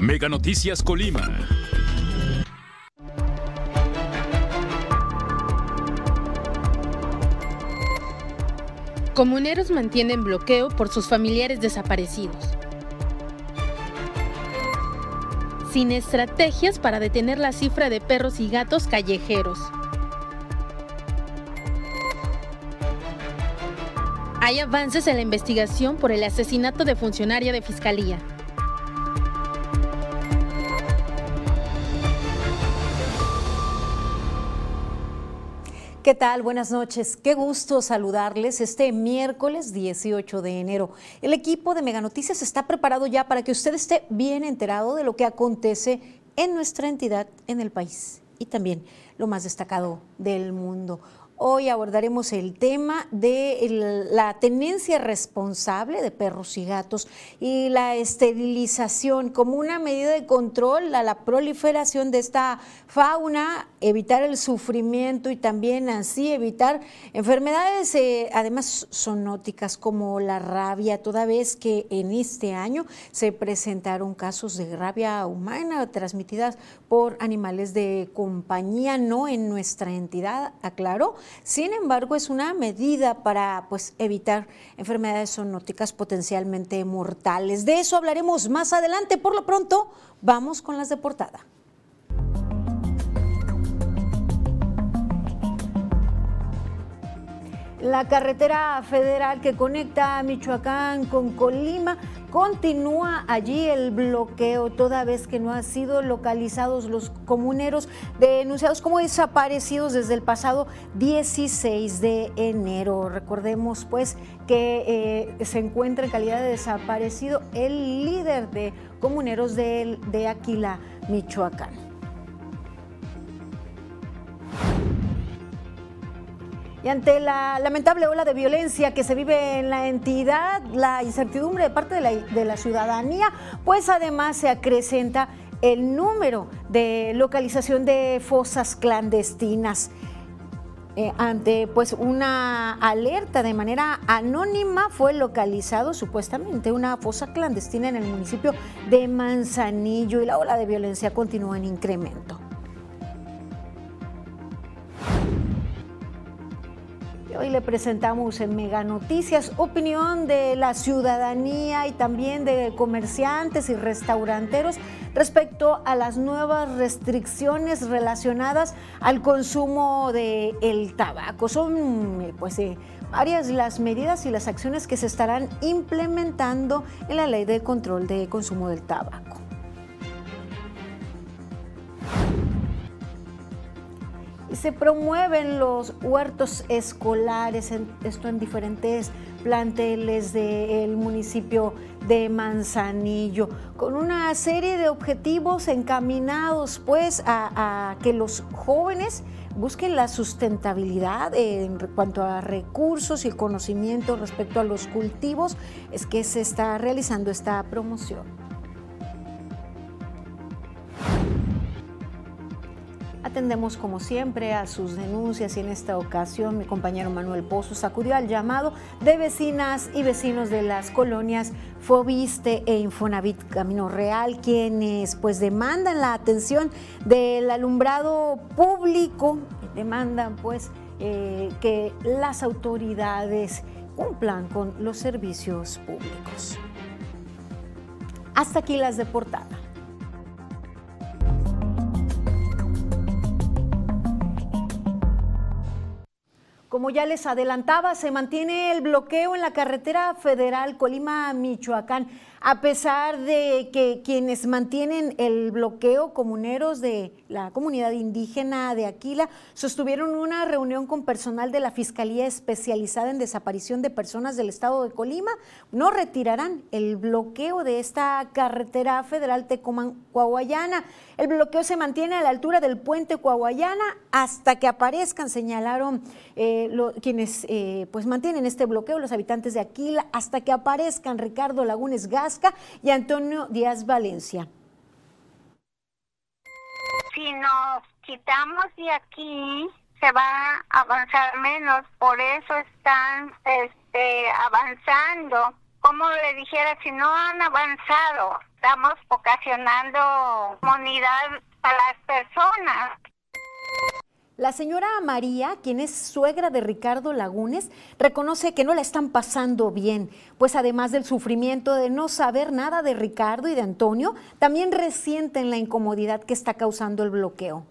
Mega Noticias Colima. Comuneros mantienen bloqueo por sus familiares desaparecidos. Sin estrategias para detener la cifra de perros y gatos callejeros. Hay avances en la investigación por el asesinato de funcionaria de fiscalía. ¿Qué tal? Buenas noches. Qué gusto saludarles este miércoles 18 de enero. El equipo de Mega Noticias está preparado ya para que usted esté bien enterado de lo que acontece en nuestra entidad, en el país y también lo más destacado del mundo. Hoy abordaremos el tema de la tenencia responsable de perros y gatos y la esterilización como una medida de control a la proliferación de esta fauna, evitar el sufrimiento y también así evitar enfermedades, eh, además zoonóticas como la rabia, toda vez que en este año se presentaron casos de rabia humana transmitidas por animales de compañía, no en nuestra entidad, aclaró. Sin embargo, es una medida para pues, evitar enfermedades zoonóticas potencialmente mortales. De eso hablaremos más adelante. Por lo pronto, vamos con las de portada. La carretera federal que conecta Michoacán con Colima continúa allí el bloqueo toda vez que no han sido localizados los comuneros denunciados como desaparecidos desde el pasado 16 de enero. Recordemos pues que eh, se encuentra en calidad de desaparecido el líder de comuneros de Aquila, Michoacán. Y ante la lamentable ola de violencia que se vive en la entidad, la incertidumbre de parte de la, ciudadanía, pues además se acrecenta el número de localización de fosas clandestinas. Eh, ante pues una alerta de manera anónima fue localizado supuestamente una fosa clandestina en el municipio de Manzanillo y la ola de violencia continúa en incremento. Hoy le presentamos en Mega Noticias opinión de la ciudadanía y también de comerciantes y restauranteros respecto a las nuevas restricciones relacionadas al consumo del el tabaco. Son pues eh, varias las medidas y las acciones que se estarán implementando en la ley de control de consumo del tabaco. Se promueven los huertos escolares, esto en diferentes planteles del municipio de Manzanillo, con una serie de objetivos encaminados pues a, que los jóvenes busquen la sustentabilidad en cuanto a recursos y conocimiento respecto a los cultivos, es que se está realizando esta promoción. Atendemos como siempre a sus denuncias y en esta ocasión mi compañero Manuel Pozos acudió al llamado de vecinas y vecinos de las colonias Fobiste e Infonavit Camino Real, quienes pues demandan la atención del alumbrado público, demandan pues eh, que las autoridades cumplan con los servicios públicos. Hasta aquí las de portada. Como ya les adelantaba, se mantiene el bloqueo en la carretera federal Colima-Michoacán a pesar de que quienes mantienen el bloqueo comuneros de la comunidad indígena de Aquila sostuvieron una reunión con personal de la Fiscalía especializada en desaparición de personas del estado de Colima, no retirarán el bloqueo de esta carretera federal Tecomán-Coahuayana. El bloqueo se mantiene a la altura del puente Coahuayana hasta que aparezcan, señalaron eh, quienes eh, pues mantienen este bloqueo, los habitantes de Aquila, hasta que aparezcan Ricardo Lagunes Gas y Antonio Díaz Valencia. Si nos quitamos de aquí, se va a avanzar menos, por eso están este, avanzando. Como le dijera, si no han avanzado estamos ocasionando comunidad a las personas. La señora María, quien es suegra de Ricardo Lagunes, reconoce que no la están pasando bien, pues además del sufrimiento de no saber nada de Ricardo y de Antonio, también resienten la incomodidad que está causando el bloqueo.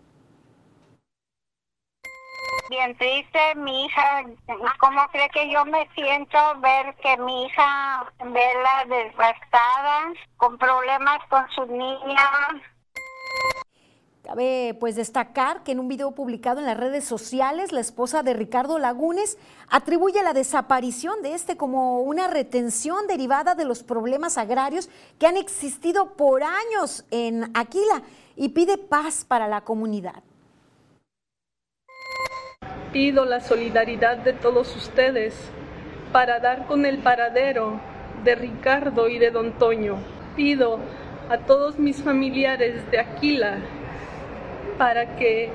Bien triste, mi hija, ¿cómo cree que yo me siento ver que mi hija verla desgastada, con problemas con su niña? Cabe pues destacar que en un video publicado en las redes sociales, la esposa de Ricardo Lagunes atribuye la desaparición de este como una retención derivada de los problemas agrarios que han existido por años en Aquila y pide paz para la comunidad. Pido la solidaridad de todos ustedes para dar con el paradero de Ricardo y de Don Toño. Pido a todos mis familiares de Aquila para que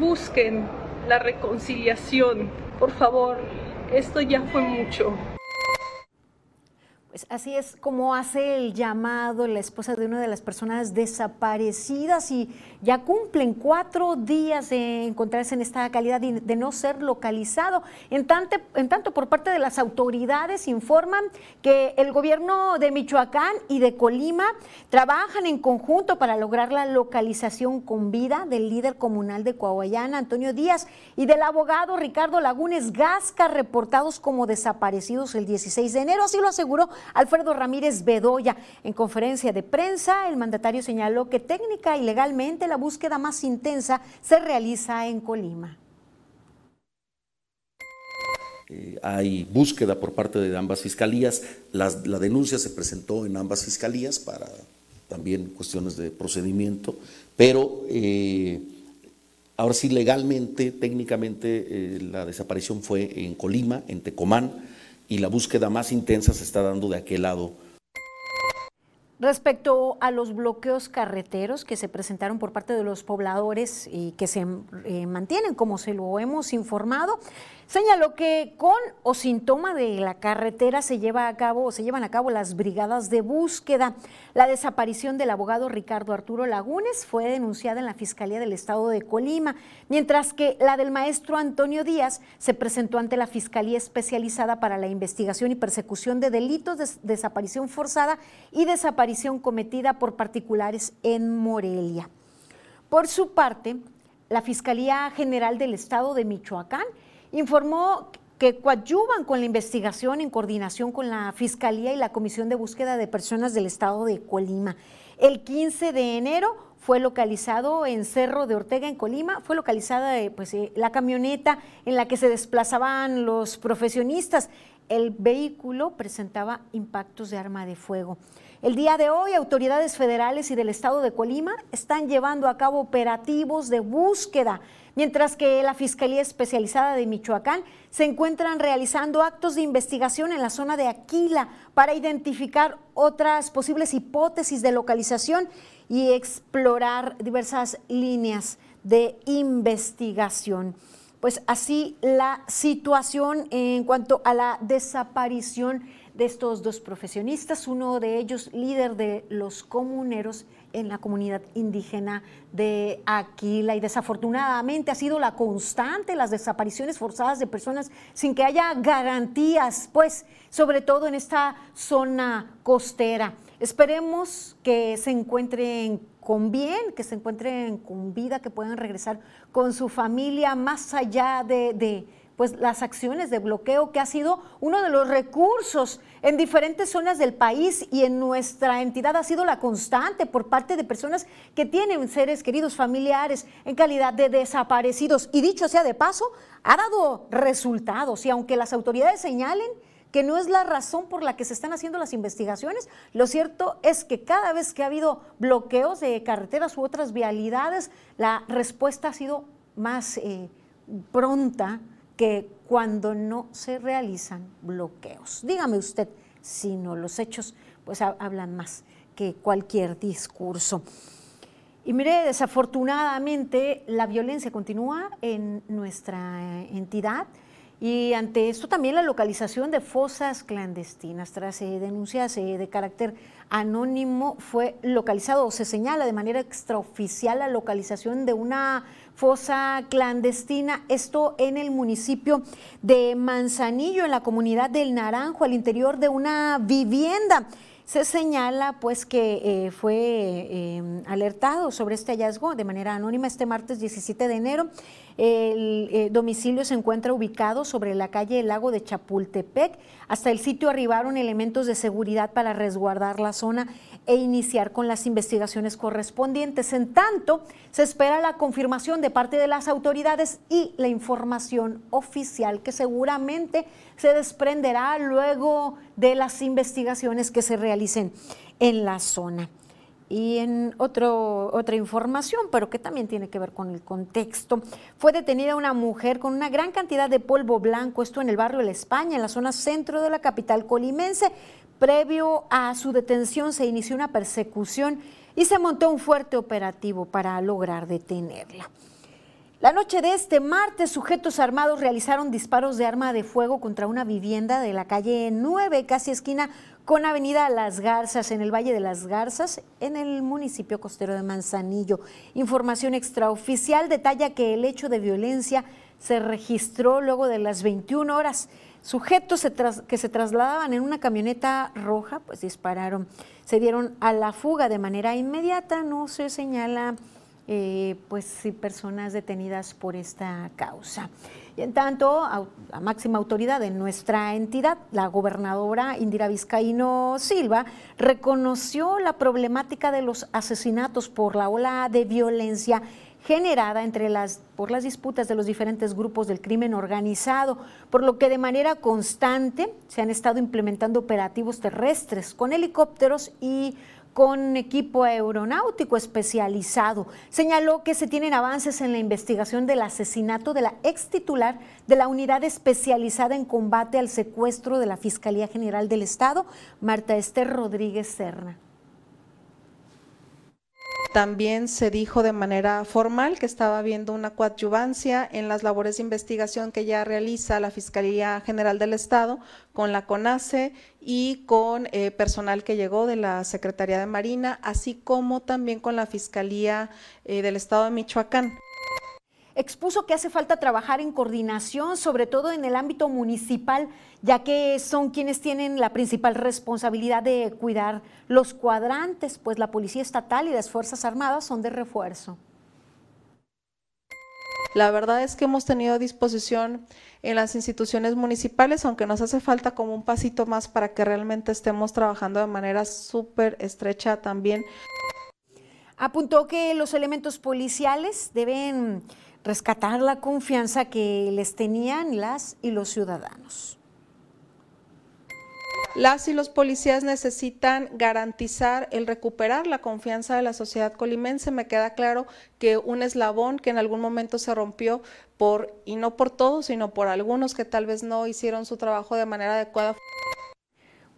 busquen la reconciliación. Por favor, esto ya fue mucho. Pues así es como hace el llamado la esposa de una de las personas desaparecidas y ya cumplen cuatro días de encontrarse en esta calidad y de no ser localizado. En tanto, en tanto, por parte de las autoridades informan que el gobierno de Michoacán y de Colima trabajan en conjunto para lograr la localización con vida del líder comunal de Coahuayana, Antonio Díaz, y del abogado Ricardo Lagunes Gasca, reportados como desaparecidos el 16 de enero. Así lo aseguró Alfredo Ramírez Bedoya. En conferencia de prensa, el mandatario señaló que técnica y legalmente la búsqueda más intensa se realiza en Colima. Eh, hay búsqueda por parte de ambas fiscalías. la denuncia se presentó en ambas fiscalías para también cuestiones de procedimiento, pero eh, ahora sí legalmente, técnicamente, eh, la desaparición fue en Colima, en Tecomán y la búsqueda más intensa se está dando de aquel lado. Respecto a los bloqueos carreteros que se presentaron por parte de los pobladores y que se eh, mantienen, como se lo hemos informado, Señaló que con o sin toma de la carretera se lleva a cabo o se llevan a cabo las brigadas de búsqueda. La desaparición del abogado Ricardo Arturo Lagunes fue denunciada en la Fiscalía del Estado de Colima, mientras que la del maestro Antonio Díaz se presentó ante la Fiscalía Especializada para la Investigación y Persecución de Delitos de Desaparición Forzada y Desaparición cometida por particulares en Morelia. Por su parte, la Fiscalía General del Estado de Michoacán informó que coadyuvan con la investigación en coordinación con la Fiscalía y la Comisión de Búsqueda de Personas del Estado de Colima. El 15 de enero fue localizado en Cerro de Ortega, en Colima, fue localizada eh, pues, eh, la camioneta en la que se desplazaban los profesionistas. El vehículo presentaba impactos de arma de fuego. El día de hoy, autoridades federales y del estado de Colima están llevando a cabo operativos de búsqueda mientras que la Fiscalía Especializada de Michoacán se encuentran realizando actos de investigación en la zona de Aquila para identificar otras posibles hipótesis de localización y explorar diversas líneas de investigación. Pues así la situación en cuanto a la desaparición de estos dos profesionistas, uno de ellos líder de los comuneros en la comunidad indígena de Aquila y desafortunadamente ha sido la constante las desapariciones forzadas de personas sin que haya garantías, pues sobre todo en esta zona costera. Esperemos que se encuentren con bien, que se encuentren con vida, que puedan regresar con su familia más allá de, de pues las acciones de bloqueo, que ha sido uno de los recursos en diferentes zonas del país y en nuestra entidad ha sido la constante por parte de personas que tienen seres queridos familiares en calidad de desaparecidos. Y dicho sea de paso, ha dado resultados y aunque las autoridades señalen que no es la razón por la que se están haciendo las investigaciones. Lo cierto es que cada vez que ha habido bloqueos de carreteras u otras vialidades, la respuesta ha sido más eh, pronta, que cuando no se realizan bloqueos. Dígame usted si no, los hechos pues hablan más que cualquier discurso. Y mire, desafortunadamente la violencia continúa en nuestra entidad Y ante esto también la localización de fosas clandestinas, tras eh, denuncias eh, de carácter anónimo, fue localizado o se señala de manera extraoficial la localización de una fosa clandestina, esto en el municipio de Manzanillo, en la comunidad del Naranjo, al interior de una vivienda. Se señala pues que eh, fue eh, alertado sobre este hallazgo de manera anónima este martes 17 de enero. El eh, domicilio se encuentra ubicado sobre la calle El Lago de Chapultepec. Hasta el sitio arribaron elementos de seguridad para resguardar la zona e iniciar con las investigaciones correspondientes. En tanto, se espera la confirmación de parte de las autoridades y la información oficial que seguramente se desprenderá luego de las investigaciones que se realicen en la zona. Y en otro, otra información, pero que también tiene que ver con el contexto, fue detenida una mujer con una gran cantidad de polvo blanco, esto en el barrio de la España, en la zona centro de la capital colimense. Previo a su detención se inició una persecución y se montó un fuerte operativo para lograr detenerla. La noche de este martes, sujetos armados realizaron disparos de arma de fuego contra una vivienda de la calle 9, casi esquina con Avenida Las Garzas, en el Valle de las Garzas, en el municipio costero de Manzanillo. Información extraoficial detalla que el hecho de violencia se registró luego de las 21 horas. Sujetos que se trasladaban en una camioneta roja, pues dispararon. Se dieron a la fuga de manera inmediata, no se señala eh, pues personas detenidas por esta causa. Y en tanto, la máxima autoridad de nuestra entidad, la gobernadora Indira Vizcaíno Silva, reconoció la problemática de los asesinatos por la ola de violencia generada entre las, por las disputas de los diferentes grupos del crimen organizado, por lo que de manera constante se han estado implementando operativos terrestres con helicópteros y con equipo aeronáutico especializado. Señaló que se tienen avances en la investigación del asesinato de la ex titular de la unidad especializada en combate al secuestro de la Fiscalía General del Estado, Marta Esther Rodríguez Serna. También se dijo de manera formal que estaba habiendo una coadyuvancia en las labores de investigación que ya realiza la Fiscalía General del Estado con la CONACE y con eh, personal que llegó de la Secretaría de Marina, así como también con la Fiscalía eh, del Estado de Michoacán expuso que hace falta trabajar en coordinación, sobre todo en el ámbito municipal, ya que son quienes tienen la principal responsabilidad de cuidar los cuadrantes, pues la Policía Estatal y las Fuerzas Armadas son de refuerzo. La verdad es que hemos tenido disposición en las instituciones municipales, aunque nos hace falta como un pasito más para que realmente estemos trabajando de manera súper estrecha también. Apuntó que los elementos policiales deben rescatar la confianza que les tenían las y los ciudadanos. Las y los policías necesitan garantizar el recuperar la confianza de la sociedad colimense. Me queda claro que un eslabón que en algún momento se rompió por, y no por todos, sino por algunos que tal vez no hicieron su trabajo de manera adecuada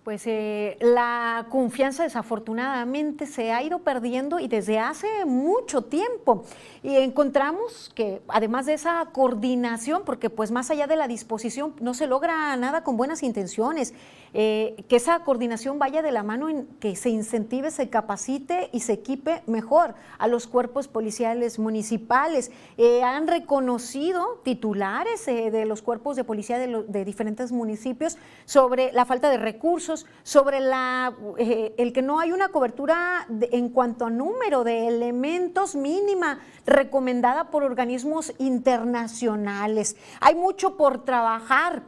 pues eh, la confianza desafortunadamente se ha ido perdiendo y desde hace mucho tiempo. Y encontramos que además de esa coordinación, porque pues más allá de la disposición no se logra nada con buenas intenciones, eh, que esa coordinación vaya de la mano en que se incentive, se capacite y se equipe mejor a los cuerpos policiales municipales. Eh, han reconocido titulares de los cuerpos de policía de, de diferentes municipios sobre la falta de recursos, sobre la, eh, el que no hay una cobertura en cuanto a número de elementos mínima recomendada por organismos internacionales. Hay mucho por trabajar.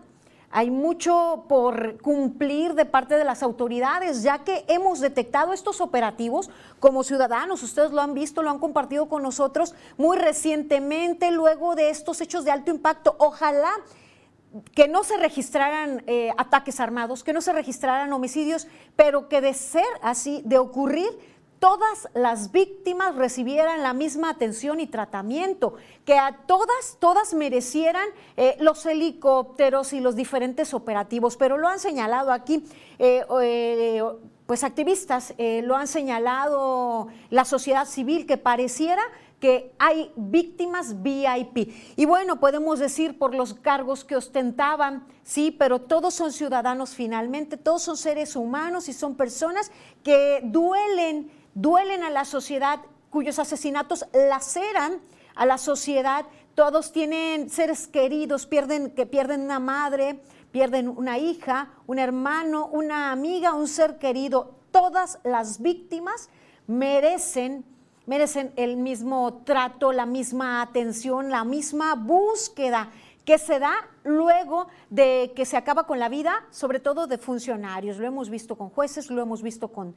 Hay mucho por cumplir de parte de las autoridades, ya que hemos detectado estos operativos como ciudadanos. Ustedes lo han visto, lo han compartido con nosotros muy recientemente, luego de estos hechos de alto impacto. Ojalá que no se registraran eh, ataques armados, que no se registraran homicidios, pero que de ser así, de ocurrir, todas las víctimas recibieran la misma atención y tratamiento, que a todas, todas merecieran eh, los helicópteros y los diferentes operativos, pero lo han señalado aquí. Eh, pues activistas lo han señalado la sociedad civil que pareciera que hay víctimas VIP. Y bueno, podemos decir por los cargos que ostentaban, sí, pero todos son ciudadanos finalmente, todos son seres humanos y son personas que duelen, duelen a la sociedad, cuyos asesinatos laceran a la sociedad. Todos tienen seres queridos, pierden, que pierden una madre, pierden una hija, un hermano, una amiga, un ser querido. Todas las víctimas merecen merecen el mismo trato, la misma atención, la misma búsqueda que se da luego de que se acaba con la vida, sobre todo de funcionarios. Lo hemos visto con jueces, lo hemos visto con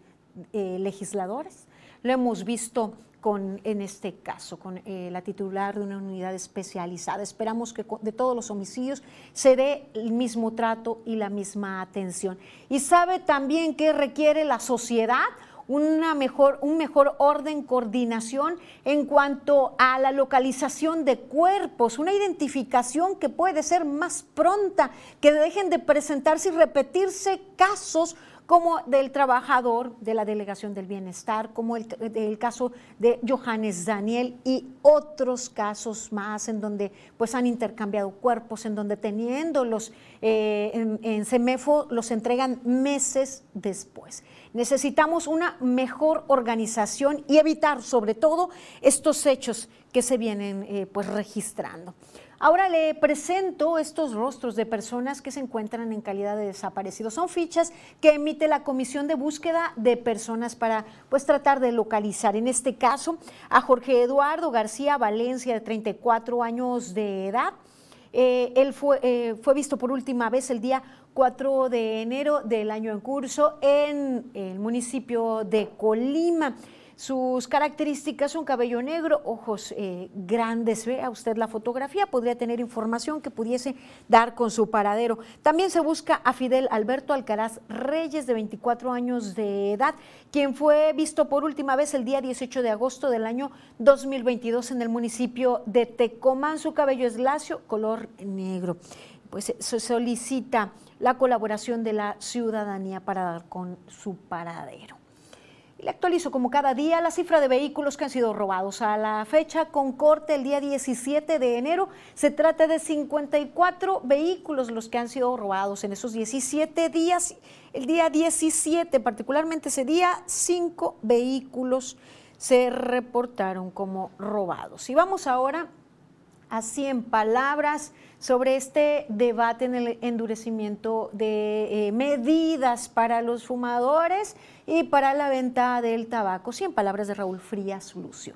eh, legisladores, lo hemos visto con, en este caso, con eh, la titular de una unidad especializada. Esperamos que de todos los homicidios se dé el mismo trato y la misma atención. Y sabe también que requiere la sociedad una mejor, un mejor orden, coordinación en cuanto a la localización de cuerpos, una identificación que puede ser más pronta, que dejen de presentarse y repetirse casos como del trabajador de la Delegación del Bienestar, como el, caso de Johannes Daniel y otros casos más en donde pues han intercambiado cuerpos, en donde teniéndolos eh, en CEMEFO los entregan meses después. Necesitamos una mejor organización y evitar sobre todo estos hechos que se vienen eh, pues registrando. Ahora le presento estos rostros de personas que se encuentran en calidad de desaparecidos. Son fichas que emite la Comisión de Búsqueda de Personas para pues tratar de localizar. En este caso, a Jorge Eduardo García Valencia, de 34 años de edad. Eh, él fue, eh, fue visto por última vez el día 4 de enero del año en curso en el municipio de Colima. Sus características son cabello negro, ojos eh, grandes. Vea usted la fotografía, podría tener información que pudiese dar con su paradero. También se busca a Fidel Alberto Alcaraz Reyes, de 24 años de edad, quien fue visto por última vez el día 18 de agosto del año 2022 en el municipio de Tecomán. Su cabello es lacio, color negro. Pues se solicita la colaboración de la ciudadanía para dar con su paradero. Le actualizo como cada día la cifra de vehículos que han sido robados. A la fecha con corte el día 17 de enero se trata de 54 vehículos los que han sido robados en esos 17 días. El día 17, particularmente ese día, cinco vehículos se reportaron como robados. Y vamos ahora a 100 palabras sobre este debate en el endurecimiento de eh, medidas para los fumadores y para la venta del tabaco. 100 palabras de Raúl Frías Lucio.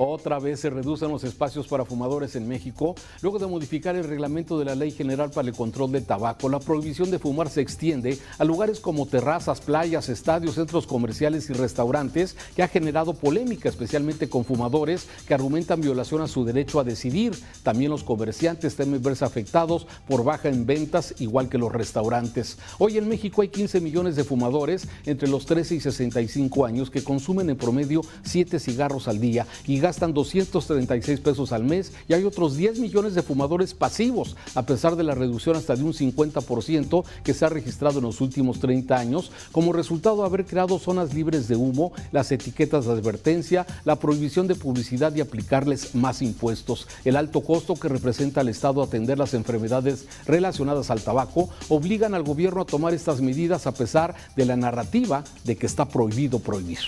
Otra vez se reducen los espacios para fumadores en México. Luego de modificar el reglamento de la Ley General para el Control del Tabaco, la prohibición de fumar se extiende a lugares como terrazas, playas, estadios, centros comerciales y restaurantes, que ha generado polémica, especialmente con fumadores que argumentan violación a su derecho a decidir. También los comerciantes temen verse afectados por baja en ventas, igual que los restaurantes. Hoy en México hay 15 millones de fumadores entre los 13 y 65 años que consumen en promedio 7 cigarros al día y gastan 236 pesos al mes y hay otros 10 millones de fumadores pasivos, a pesar de la reducción hasta de un 50% que se ha registrado en los últimos 30 años, como resultado de haber creado zonas libres de humo, las etiquetas de advertencia, la prohibición de publicidad y aplicarles más impuestos. El alto costo que representa al Estado atender las enfermedades relacionadas al tabaco obligan al gobierno a tomar estas medidas a pesar de la narrativa de que está prohibido prohibir.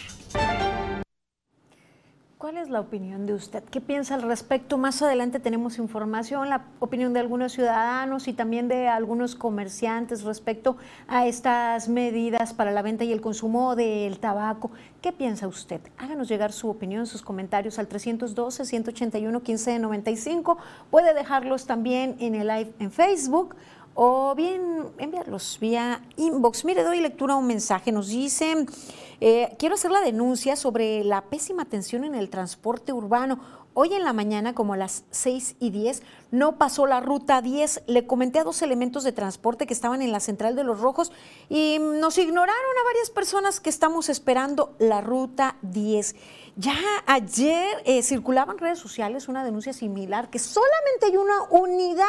¿Cuál es la opinión de usted? ¿Qué piensa al respecto? Más adelante tenemos información, la opinión de algunos ciudadanos y también de algunos comerciantes respecto a estas medidas para la venta y el consumo del tabaco. ¿Qué piensa usted? Háganos llegar su opinión, sus comentarios al 312-181-1595. Puede dejarlos también en el live en Facebook o bien enviarlos vía inbox. Mire, doy lectura a un mensaje. Nos dice, eh, quiero hacer la denuncia sobre la pésima atención en el transporte urbano. Hoy en la mañana, como a las 6 y 10, no pasó la ruta 10. Le comenté a dos elementos de transporte que estaban en la central de los Rojos y nos ignoraron a varias personas que estamos esperando la ruta 10. Ya ayer eh, circulaba en redes sociales una denuncia similar, que solamente hay una unidad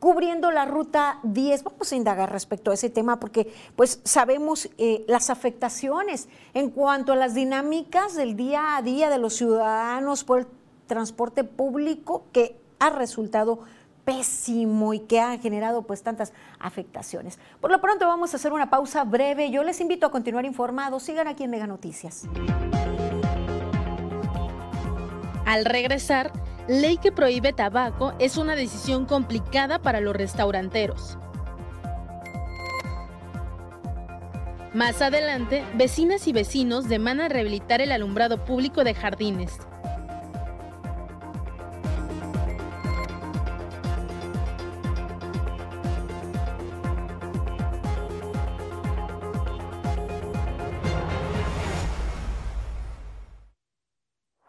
cubriendo la ruta 10. Vamos a indagar respecto a ese tema porque pues sabemos eh, las afectaciones en cuanto a las dinámicas del día a día de los ciudadanos por el transporte público que ha resultado pésimo y que ha generado pues tantas afectaciones. Por lo pronto vamos a hacer una pausa breve. Yo les invito a continuar informados. Sigan aquí en Mega Noticias. Al regresar, ley que prohíbe tabaco es una decisión complicada para los restauranteros. Más adelante, vecinas y vecinos demandan rehabilitar el alumbrado público de jardines.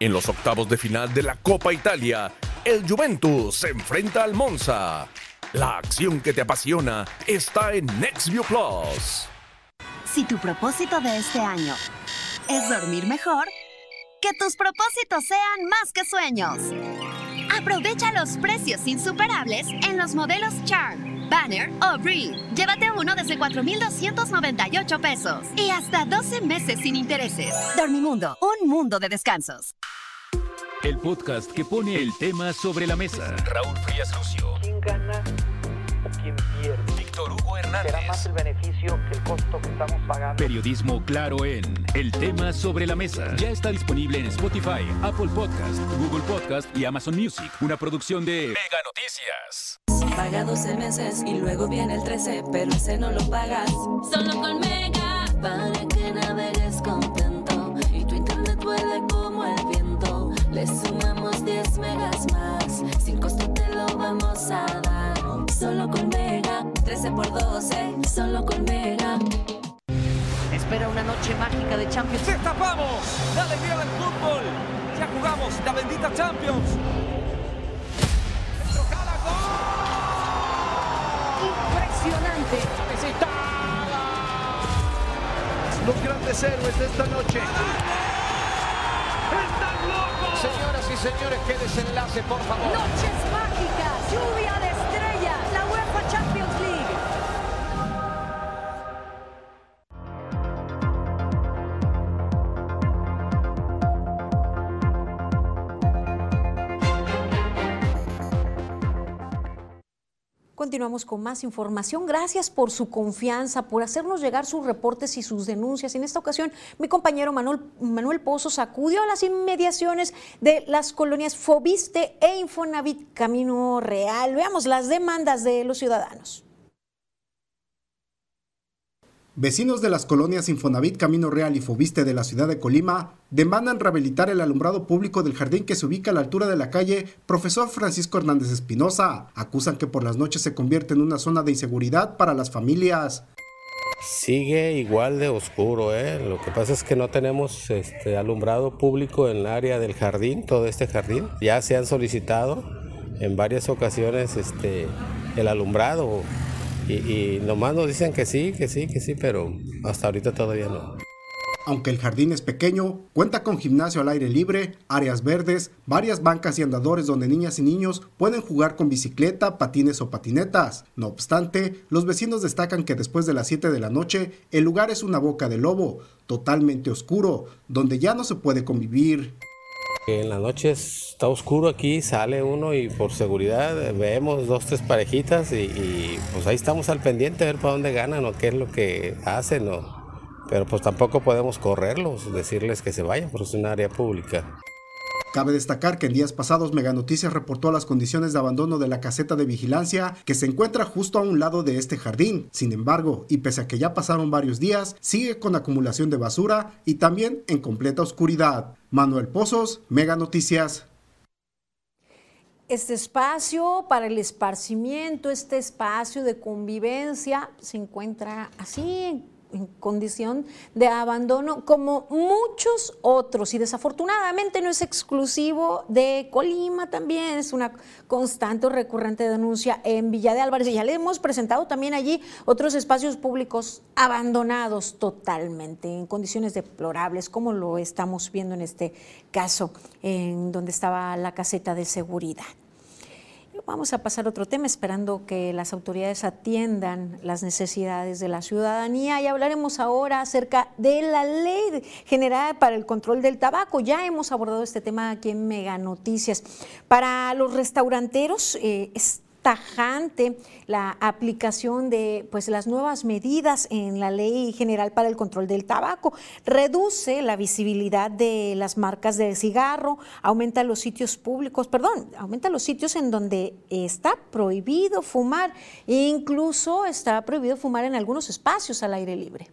En los octavos de final de la Copa Italia, el Juventus se enfrenta al Monza. La acción que te apasiona está en NextView Plus. Si tu propósito de este año es dormir mejor, que tus propósitos sean más que sueños. Aprovecha los precios insuperables en los modelos Charm, Banner o Breathe. Llévate uno desde 4,298 pesos y hasta 12 meses sin intereses. Dormimundo, un mundo de descansos. El podcast que pone el tema sobre la mesa. Raúl Frías Lucio. ¿Quién gana o quién pierde? Víctor Hugo Hernández. Será más el beneficio que el costo que estamos pagando. Periodismo claro en El tema sobre la mesa. Ya está disponible en Spotify, Apple Podcast, Google Podcast y Amazon Music. Una producción de Mega Noticias. Paga 12 meses y luego viene el 13, pero ese no lo pagas. Solo con Mega, para que navegues contento y tu internet vuele como el viento. Le sumamos 10 megas más, sin costo te lo vamos a dar. Solo con Mega, 13 por 12, solo con Mega. Espera una noche mágica de Champions. ¡Destapamos! ¡La alegría del fútbol! ¡Ya jugamos la bendita Champions! Los grandes héroes de esta noche. Señoras y señores, qué desenlace, por favor. Noches mágicas, lluvia de estrellas, Continuamos con más información. Gracias por su confianza, por hacernos llegar sus reportes y sus denuncias. En esta ocasión, mi compañero Manuel, Manuel Pozos acudió a las inmediaciones de las colonias Fobiste e Infonavit Camino Real. Veamos las demandas de los ciudadanos. Vecinos de las colonias Infonavit Camino Real y Fobiste de la ciudad de Colima demandan rehabilitar el alumbrado público del jardín que se ubica a la altura de la calle Profesor Francisco Hernández Espinosa. Acusan que por las noches se convierte en una zona de inseguridad para las familias. Sigue igual de oscuro, ¿eh? lo que pasa es que no tenemos este alumbrado público en el área del jardín, todo este jardín. Ya se han solicitado en varias ocasiones este, el alumbrado y, nomás nos dicen que sí, que sí, que sí, pero hasta ahorita todavía no. Aunque el jardín es pequeño, cuenta con gimnasio al aire libre, áreas verdes, varias bancas y andadores donde niñas y niños pueden jugar con bicicleta, patines o patinetas. No obstante, los vecinos destacan que después de las 7 de la noche, el lugar es una boca de lobo, totalmente oscuro, donde ya no se puede convivir. En la noche está oscuro aquí, sale uno y por seguridad vemos dos, tres parejitas y, y, pues ahí estamos al pendiente a ver para dónde ganan o qué es lo que hacen. O, pero pues tampoco podemos correrlos, decirles que se vayan, porque es un área pública. Cabe destacar que en días pasados Mega Noticias reportó las condiciones de abandono de la caseta de vigilancia que se encuentra justo a un lado de este jardín. Sin embargo, y pese a que ya pasaron varios días, sigue con acumulación de basura y también en completa oscuridad. Manuel Pozos, Mega Noticias. Este espacio para el esparcimiento, este espacio de convivencia se encuentra así en condición de abandono como muchos otros. Y desafortunadamente no es exclusivo de Colima también es una constante o recurrente denuncia en Villa de Álvarez. Y ya le hemos presentado también allí otros espacios públicos abandonados totalmente en condiciones deplorables como lo estamos viendo en este caso en donde estaba la caseta de seguridad Vamos a pasar a otro tema, esperando que las autoridades atiendan las necesidades de la ciudadanía y hablaremos ahora acerca de la ley general para el control del tabaco. Ya hemos abordado este tema aquí en Mega Noticias. Para los restauranteros eh, es tajante la aplicación de pues, las nuevas medidas en la Ley General para el Control del Tabaco. Reduce la visibilidad de las marcas de cigarro, aumenta los sitios públicos, perdón, aumenta los sitios en donde está prohibido fumar incluso está prohibido fumar en algunos espacios al aire libre.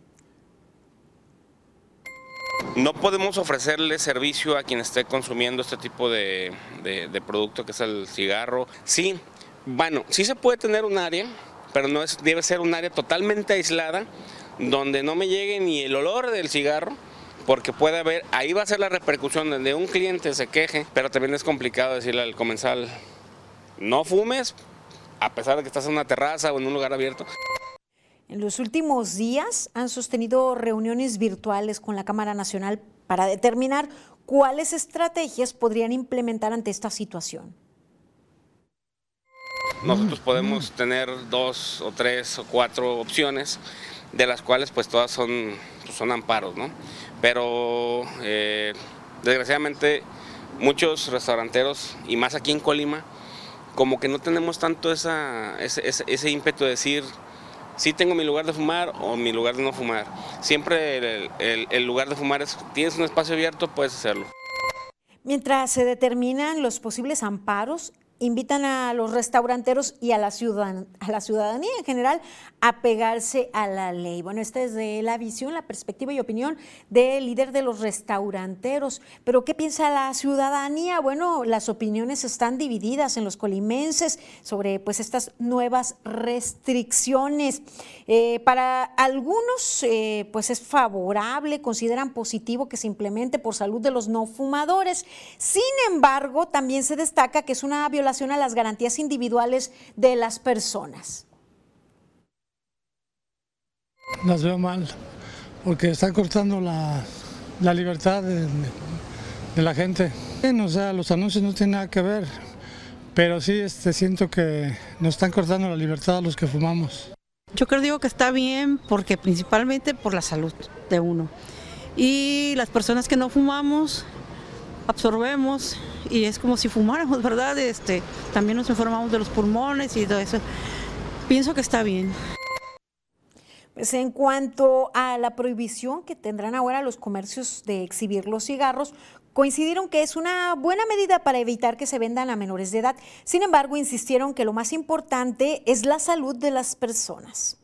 No podemos ofrecerle servicio a quien esté consumiendo este tipo de, de producto que es el cigarro. Sí, bueno, sí se puede tener un área, pero no es, debe ser un área totalmente aislada, donde no me llegue ni el olor del cigarro, porque puede haber, ahí va a ser la repercusión donde un cliente se queje, pero también es complicado decirle al comensal, no fumes, a pesar de que estás en una terraza o en un lugar abierto. En los últimos días han sostenido reuniones virtuales con la Cámara Nacional para determinar cuáles estrategias podrían implementar ante esta situación. Nosotros podemos tener dos o tres o cuatro opciones, de las cuales pues todas son, pues, son amparos, ¿no? Pero eh, desgraciadamente muchos restauranteros, y más aquí en Colima, como que no tenemos tanto esa, ese, ímpetu de decir, sí tengo mi lugar de fumar o mi lugar de no fumar. Siempre el, el lugar de fumar es, tienes un espacio abierto, puedes hacerlo. Mientras se determinan los posibles amparos, invitan a los restauranteros y a la, ciudadanía en general a pegarse a la ley. Bueno, esta es de la visión, la perspectiva y opinión del líder de los restauranteros. Pero ¿qué piensa la ciudadanía? Bueno, las opiniones están divididas en los colimenses sobre pues estas nuevas restricciones. Eh, para algunos eh, pues es favorable, consideran positivo que se implemente por salud de los no fumadores. Sin embargo, también se destaca que es una violación a las garantías individuales de las personas. las veo mal, porque están cortando la, libertad de, la gente. O sea, los anuncios no tienen nada que ver, pero sí este, siento que nos están cortando la libertad a los que fumamos. Yo creo digo que está bien porque principalmente por la salud de uno. Y las personas que no fumamos absorbemos y es como si fumáramos, ¿verdad? Este, también nos informamos de los pulmones y todo eso. Pienso que está bien. Pues en cuanto a la prohibición que tendrán ahora los comercios de exhibir los cigarros, coincidieron que es una buena medida para evitar que se vendan a menores de edad. Sin embargo, insistieron que lo más importante es la salud de las personas.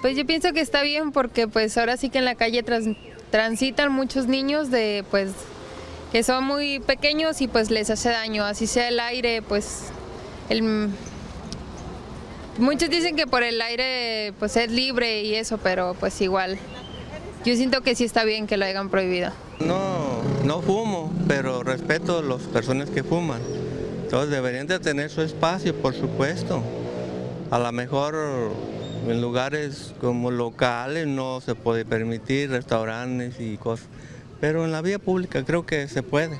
Pues yo pienso que está bien porque pues ahora sí que en la calle transitan muchos niños de pues que son muy pequeños y pues les hace daño, así sea el aire, pues Muchos dicen que por el aire pues es libre y eso, pero pues igual. Yo siento que sí está bien que lo hayan prohibido. No, no fumo, pero respeto a las personas que fuman. Entonces deberían de tener su espacio, por supuesto. A lo mejor en lugares como locales no se puede permitir, restaurantes y cosas. Pero en la vía pública creo que se puede.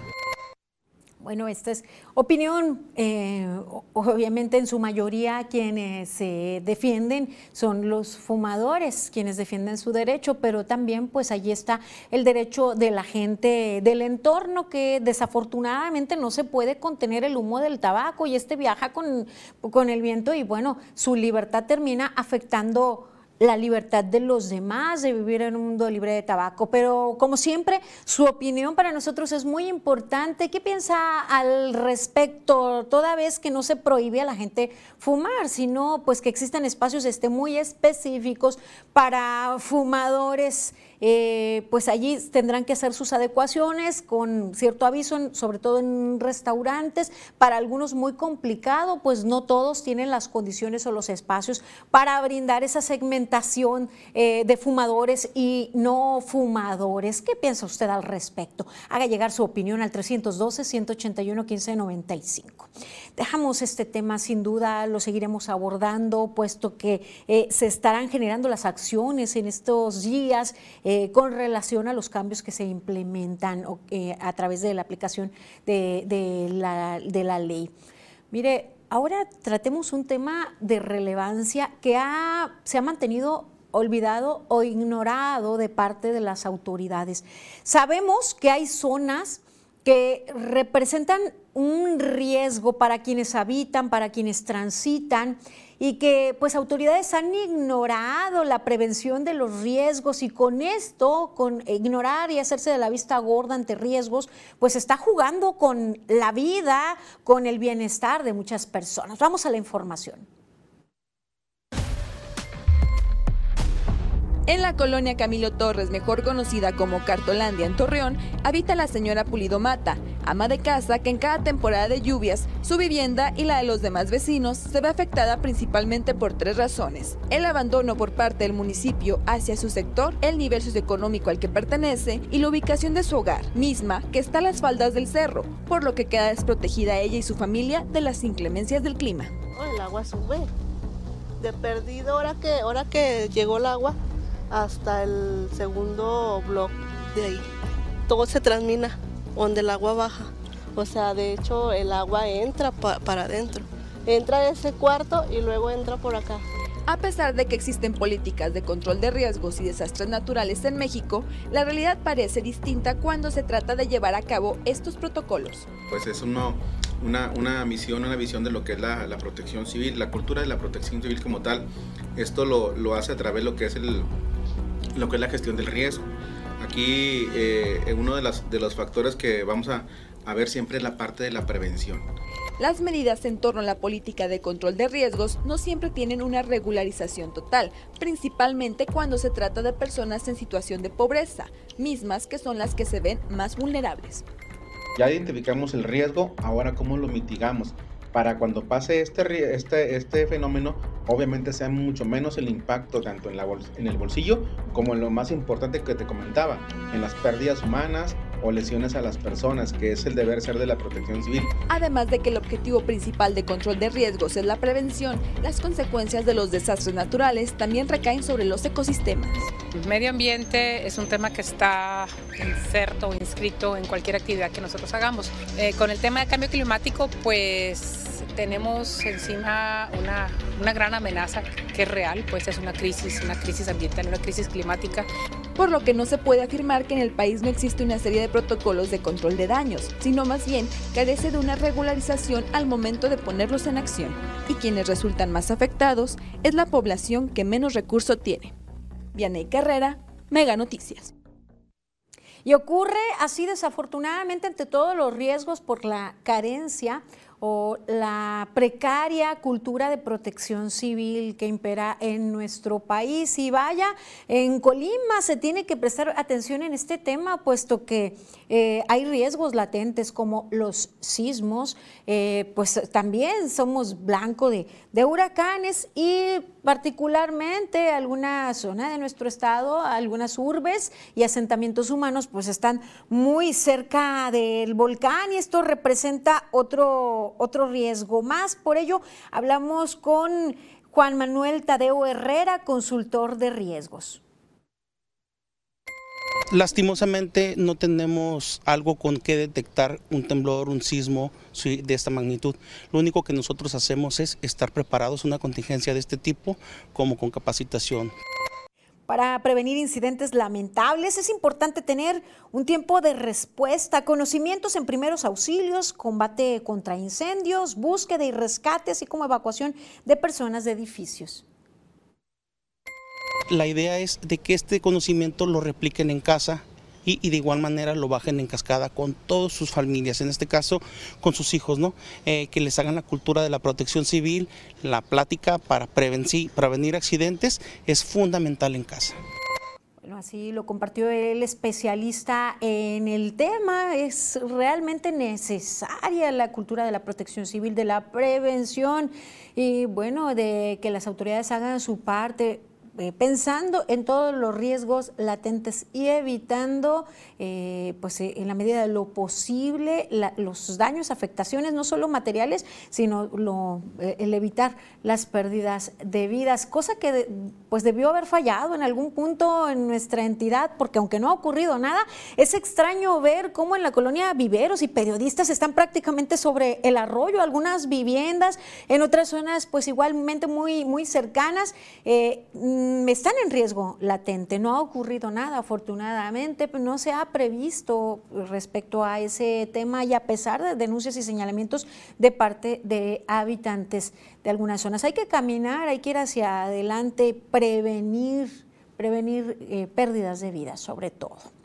Bueno, esta es opinión, eh, obviamente en su mayoría quienes se defienden son los fumadores, quienes defienden su derecho, pero también pues allí está el derecho de la gente del entorno que desafortunadamente no se puede contener el humo del tabaco y este viaja con, con el viento y bueno, su libertad termina afectando la libertad de los demás de vivir en un mundo libre de tabaco. Pero como siempre, su opinión para nosotros es muy importante. ¿Qué piensa al respecto? Toda vez que no se prohíbe a la gente fumar, sino pues que existan espacios muy específicos para fumadores eh, pues allí tendrán que hacer sus adecuaciones con cierto aviso, sobre todo en restaurantes. Para algunos muy complicado, pues no todos tienen las condiciones o los espacios para brindar esa segmentación eh, de fumadores y no fumadores. ¿Qué piensa usted al respecto? Haga llegar su opinión al 312-181-1595. Dejamos este tema sin duda, lo seguiremos abordando, puesto que eh, se estarán generando las acciones en estos días eh, con relación a los cambios que se implementan eh, a través de la aplicación de, la, de la ley. Mire, ahora tratemos un tema de relevancia que ha, se ha mantenido olvidado o ignorado de parte de las autoridades. Sabemos que hay zonas que representan un riesgo para quienes habitan, para quienes transitan y que pues autoridades han ignorado la prevención de los riesgos y con esto, con ignorar y hacerse de la vista gorda ante riesgos, pues está jugando con la vida, con el bienestar de muchas personas. Vamos a la información. En la colonia Camilo Torres, mejor conocida como Cartolandia en Torreón, habita la señora Pulido Mata, ama de casa que en cada temporada de lluvias, su vivienda y la de los demás vecinos se ve afectada principalmente por tres razones. El abandono por parte del municipio hacia su sector, el nivel socioeconómico al que pertenece y la ubicación de su hogar, misma que está a las faldas del cerro, por lo que queda desprotegida ella y su familia de las inclemencias del clima. El agua sube. De perdido, ahora que, ahora que llegó el agua, hasta el segundo bloque de ahí. Todo se transmina donde el agua baja. O sea, de hecho el agua entra para adentro. Entra a ese cuarto y luego entra por acá. A pesar de que existen políticas de control de riesgos y desastres naturales en México, la realidad parece distinta cuando se trata de llevar a cabo estos protocolos. Pues es una, una misión, una visión de lo que es la, la, protección civil, la cultura de la protección civil como tal. Esto lo, lo hace a través de lo que es el, lo que es la gestión del riesgo. Aquí eh, uno de, las, de los factores que vamos a, a ver siempre es la parte de la prevención. Las medidas en torno a la política de control de riesgos no siempre tienen una regularización total, principalmente cuando se trata de personas en situación de pobreza, mismas que son las que se ven más vulnerables. Ya identificamos el riesgo, ahora cómo lo mitigamos para cuando pase este, este, este fenómeno, obviamente sea mucho menos el impacto tanto en, la en el bolsillo como en lo más importante que te comentaba, en las pérdidas humanas o lesiones a las personas, que es el deber ser de la protección civil. Además de que el objetivo principal de control de riesgos es la prevención, las consecuencias de los desastres naturales también recaen sobre los ecosistemas. El medio ambiente es un tema que está inserto o inscrito en cualquier actividad que nosotros hagamos. Eh, con el tema de cambio climático, pues tenemos encima una, una gran amenaza que es real, pues es una crisis, una crisis ambiental, una crisis climática. Por lo que no se puede afirmar que en el país no existe una serie de protocolos de control de daños, sino más bien carece de una regularización al momento de ponerlos en acción. Y quienes resultan más afectados es la población que menos recurso tiene. Vianey Carrera, Mega Noticias. Y ocurre así desafortunadamente ante todos los riesgos por la carencia o la precaria cultura de protección civil que impera en nuestro país. Y vaya, en Colima se tiene que prestar atención en este tema, puesto que eh, hay riesgos latentes como los sismos, eh, pues también somos blanco de, de huracanes y particularmente alguna zona de nuestro estado, algunas urbes y asentamientos humanos pues están muy cerca del volcán y esto representa otro, otro riesgo más. Por ello hablamos con Juan Manuel Tadeo Herrera, consultor de riesgos. Lastimosamente no tenemos algo con que detectar un temblor, un sismo de esta magnitud. Lo único que nosotros hacemos es estar preparados a una contingencia de este tipo como con capacitación. Para prevenir incidentes lamentables. Es importante tener un tiempo de respuesta, conocimientos en primeros auxilios, combate contra incendios, búsqueda y rescate, así como evacuación de personas de edificios. La idea es de que este conocimiento lo repliquen en casa y, de igual manera lo bajen en cascada con todas sus familias, en este caso con sus hijos, ¿no? Eh, que les hagan la cultura de la protección civil, la plática para prevenir accidentes es fundamental en casa. Bueno, así lo compartió el especialista en el tema. Es realmente necesaria la cultura de la protección civil, de la prevención y bueno, de que las autoridades hagan su parte eh, pensando en todos los riesgos latentes y evitando, eh, pues en la medida de lo posible, los daños, afectaciones, no solo materiales, sino lo, el evitar las pérdidas de vidas, cosa que pues debió haber fallado en algún punto en nuestra entidad, porque aunque no ha ocurrido nada, es extraño ver cómo en la colonia viveros y periodistas están prácticamente sobre el arroyo, algunas viviendas, en otras zonas pues igualmente muy, muy cercanas, eh, están en riesgo latente. No ha ocurrido nada, afortunadamente, no se ha previsto respecto a ese tema y a pesar de denuncias y señalamientos de parte de habitantes de algunas zonas. Hay que caminar, hay que ir hacia adelante, prevenir, prevenir eh, pérdidas de vida sobre todo.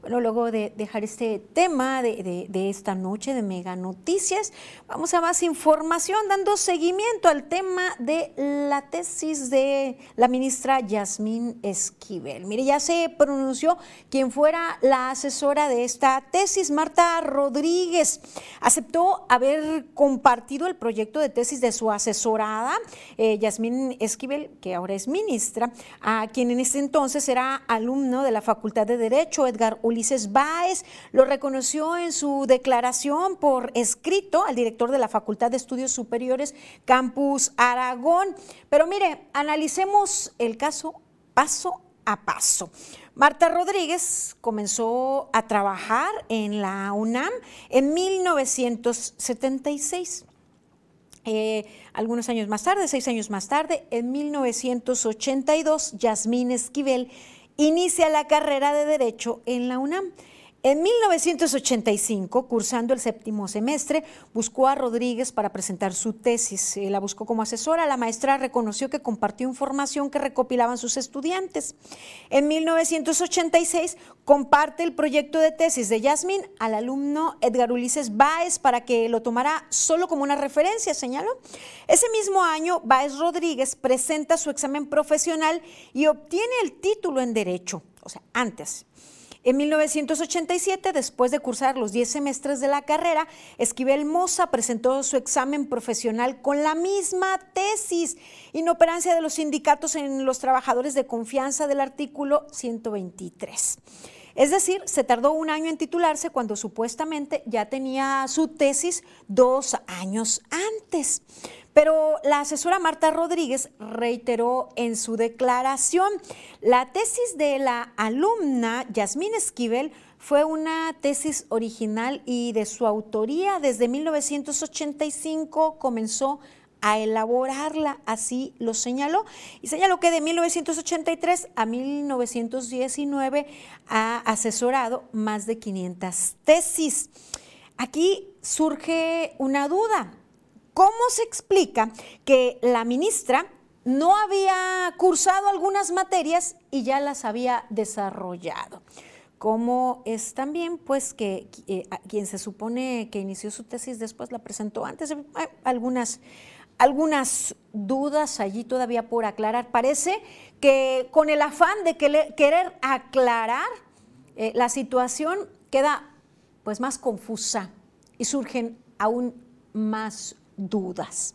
Bueno, luego de dejar este tema de, esta noche de Mega Noticias, vamos a más información dando seguimiento al tema de la tesis de la ministra Yasmín Esquivel. Mire, ya se pronunció quien fuera la asesora de esta tesis, Marta Rodríguez. Aceptó haber compartido el proyecto de tesis de su asesorada, eh, Yasmín Esquivel, que ahora es ministra, a quien en ese entonces era alumno de la Facultad de Derecho, Edgar Ulises Báez, lo reconoció en su declaración por escrito al director de la Facultad de Estudios Superiores Campus Aragón. Pero mire, analicemos el caso paso a paso. Marta Rodríguez comenzó a trabajar en la UNAM en 1976. Eh, algunos años más tarde, seis años más tarde, en 1982, Yasmín Esquivel inicia la carrera de Derecho en la UNAM. En 1985, cursando el séptimo semestre, buscó a Rodríguez para presentar su tesis. La buscó como asesora. La maestra reconoció que compartió información que recopilaban sus estudiantes. En 1986, comparte el proyecto de tesis de Yasmín al alumno Edgar Ulises Báez para que lo tomara solo como una referencia, señaló. Ese mismo año, Báez Rodríguez presenta su examen profesional y obtiene el título en Derecho. O sea, antes. En 1987, después de cursar los 10 semestres de la carrera, Esquivel Moza presentó su examen profesional con la misma tesis, inoperancia de los sindicatos en los trabajadores de confianza del artículo 123. Es decir, se tardó un año en titularse cuando supuestamente ya tenía su tesis dos años antes. Pero la asesora Marta Rodríguez reiteró en su declaración, la tesis de la alumna Yasmín Esquivel fue una tesis original y de su autoría desde 1985 comenzó a elaborarla, así lo señaló, y señaló que de 1983 a 1919 ha asesorado más de 500 tesis. Aquí surge una duda, ¿Cómo se explica que la ministra no había cursado algunas materias y ya las había desarrollado? ¿Cómo es también, pues, que eh, quien se supone que inició su tesis después la presentó antes. Hay algunas, algunas dudas allí todavía por aclarar. Parece que con el afán de querer aclarar eh, la situación queda pues más confusa y surgen aún más dudas.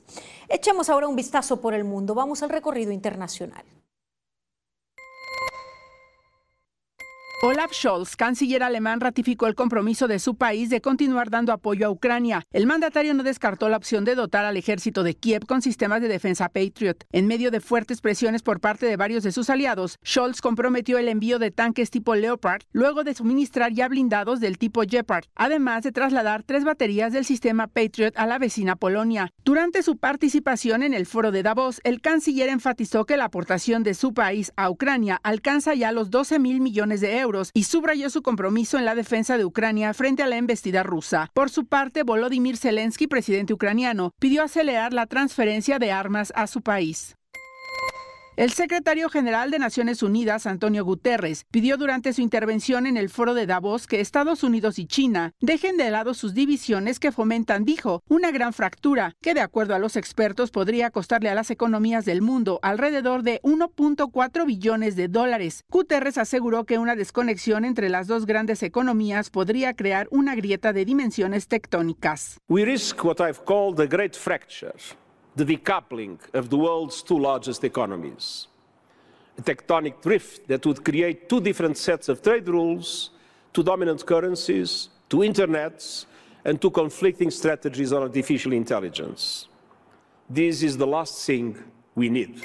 Echemos ahora un vistazo por el mundo. Vamos al recorrido internacional. Olaf Scholz, canciller alemán, ratificó el compromiso de su país de continuar dando apoyo a Ucrania. El mandatario no descartó la opción de dotar al ejército de Kiev con sistemas de defensa Patriot. En medio de fuertes presiones por parte de varios de sus aliados, Scholz comprometió el envío de tanques tipo Leopard, luego de suministrar ya blindados del tipo Gepard, además de trasladar tres baterías del sistema Patriot a la vecina Polonia. Durante su participación en el foro de Davos, el canciller enfatizó que la aportación de su país a Ucrania alcanza ya los 12 mil millones de euros y subrayó su compromiso en la defensa de Ucrania frente a la embestida rusa. Por su parte, Volodymyr Zelensky, presidente ucraniano, pidió acelerar la transferencia de armas a su país. El secretario general de Naciones Unidas, Antonio Guterres, pidió durante su intervención en el foro de Davos que Estados Unidos y China dejen de lado sus divisiones que fomentan, dijo, una gran fractura que de acuerdo a los expertos podría costarle a las economías del mundo alrededor de 1.4 billones de dólares. Guterres aseguró que una desconexión entre las dos grandes economías podría crear una grieta de dimensiones tectónicas. We risk what I've called the great fracture the decoupling of the world's two largest economies. a tectonic drift that would create two different sets of trade rules, two dominant currencies, two internets, and two conflicting strategies on artificial intelligence. This is the last thing we need.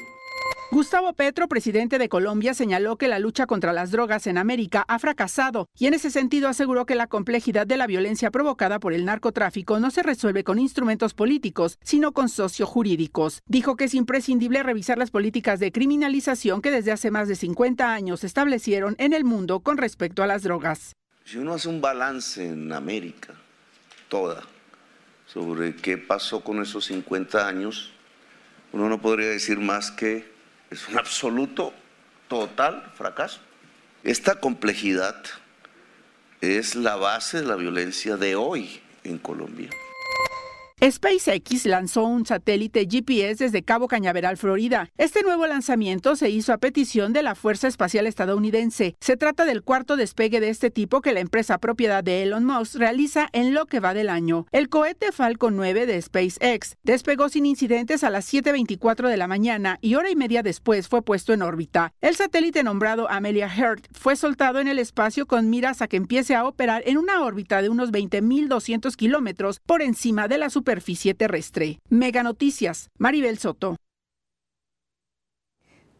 Gustavo Petro, presidente de Colombia, señaló que la lucha contra las drogas en América ha fracasado y en ese sentido aseguró que la complejidad de la violencia provocada por el narcotráfico no se resuelve con instrumentos políticos, sino con sociojurídicos. Dijo que es imprescindible revisar las políticas de criminalización que desde hace más de 50 años se establecieron en el mundo con respecto a las drogas. Si uno hace un balance en América, toda, sobre qué pasó con esos 50 años, uno no podría decir más que es un absoluto, total fracaso. Esta complejidad es la base de la violencia de hoy en Colombia. SpaceX lanzó un satélite GPS desde Cabo Cañaveral, Florida. Este nuevo lanzamiento se hizo a petición de la Fuerza Espacial Estadounidense. Se trata del cuarto despegue de este tipo que la empresa propiedad de Elon Musk realiza en lo que va del año. El cohete Falcon 9 de SpaceX despegó sin incidentes a las 7.24 de la mañana y hora y media después fue puesto en órbita. El satélite nombrado Amelia Earth fue soltado en el espacio con miras a que empiece a operar en una órbita de unos 20.200 kilómetros por encima de la superficie superficie terrestre. Mega Noticias, Maribel Soto.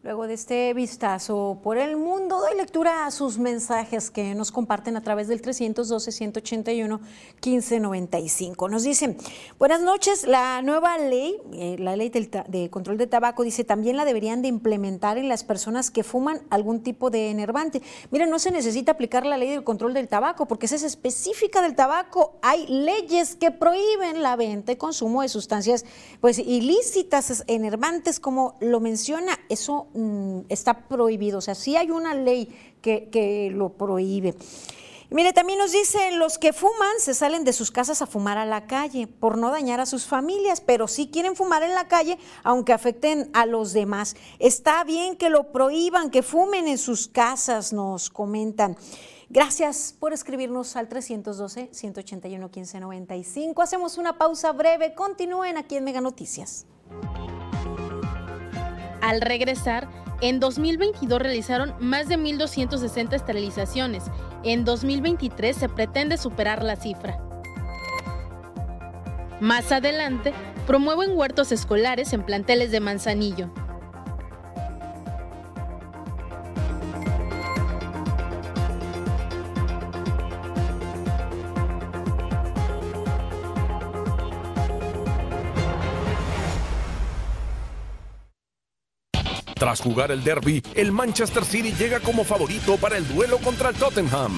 Luego de este vistazo por el mundo, doy lectura a sus mensajes que nos comparten a través del 312-181-1595. Nos dicen, buenas noches, la nueva ley, eh, la ley de control de tabaco, dice, también la deberían de implementar en las personas que fuman algún tipo de enervante. Miren, no se necesita aplicar la ley del control del tabaco porque esa es específica del tabaco. Hay leyes que prohíben la venta y consumo de sustancias pues ilícitas, enervantes, como lo menciona, eso Mm, está prohibido, o sea, sí hay una ley que, lo prohíbe. mire, también nos dicen, los que fuman se salen de sus casas a fumar a la calle por no dañar a sus familias, pero sí quieren fumar en la calle aunque afecten a los demás. Está bien que lo prohíban, que fumen en sus casas, nos comentan. Gracias por escribirnos al 312-181-1595. Hacemos una pausa breve. Continúen aquí en Mega Noticias. Al regresar, en 2022 realizaron más de 1.260 esterilizaciones. En 2023 se pretende superar la cifra. Más adelante, promueven huertos escolares en planteles de Manzanillo. Tras jugar el derby, el Manchester City llega como favorito para el duelo contra el Tottenham.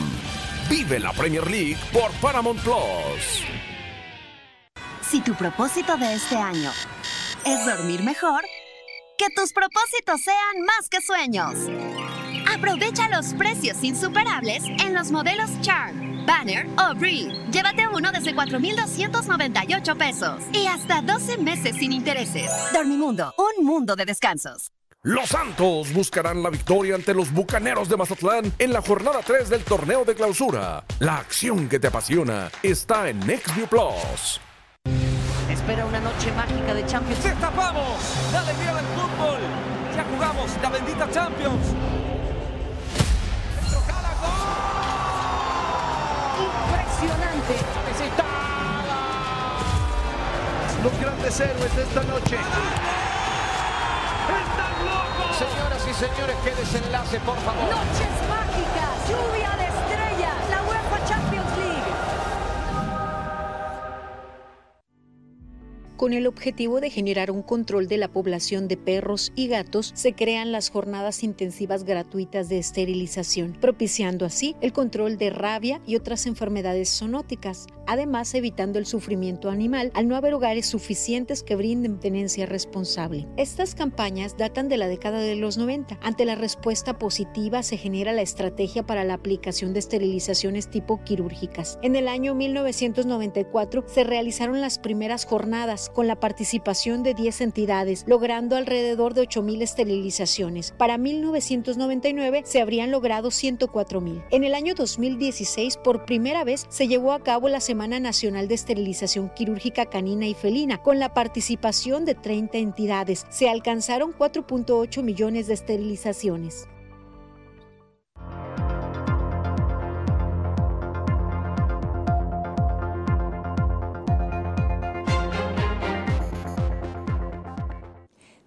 Vive la Premier League por Paramount Plus. Si tu propósito de este año es dormir mejor, que tus propósitos sean más que sueños. Aprovecha los precios insuperables en los modelos Charm, Banner o Breed. Llévate uno desde 4,298 pesos y hasta 12 meses sin intereses. Dormimundo, un mundo de descansos. Los Santos buscarán la victoria ante los Bucaneros de Mazatlán en la jornada 3 del torneo de clausura. La acción que te apasiona está en NextView Plus. Espera una noche mágica de Champions. ¡Destapamos! ¡La alegría del fútbol! ¡Ya jugamos la bendita Champions! ¡Impresionante! Los grandes héroes de esta noche. Señoras y señores, qué desenlace, por favor. Noches mágicas, lluvia Con el objetivo de generar un control de la población de perros y gatos, se crean las jornadas intensivas gratuitas de esterilización, propiciando así el control de rabia y otras enfermedades zoonóticas, además evitando el sufrimiento animal al no haber hogares suficientes que brinden tenencia responsable. Estas campañas datan de la década de los 90. Ante la respuesta positiva se genera la estrategia para la aplicación de esterilizaciones tipo quirúrgicas. En el año 1994 se realizaron las primeras jornadas con la participación de 10 entidades, logrando alrededor de 8.000 esterilizaciones. Para 1999 se habrían logrado 104.000. En el año 2016, por primera vez, se llevó a cabo la Semana Nacional de Esterilización Quirúrgica Canina y Felina, con la participación de 30 entidades. Se alcanzaron 4.8 millones de esterilizaciones.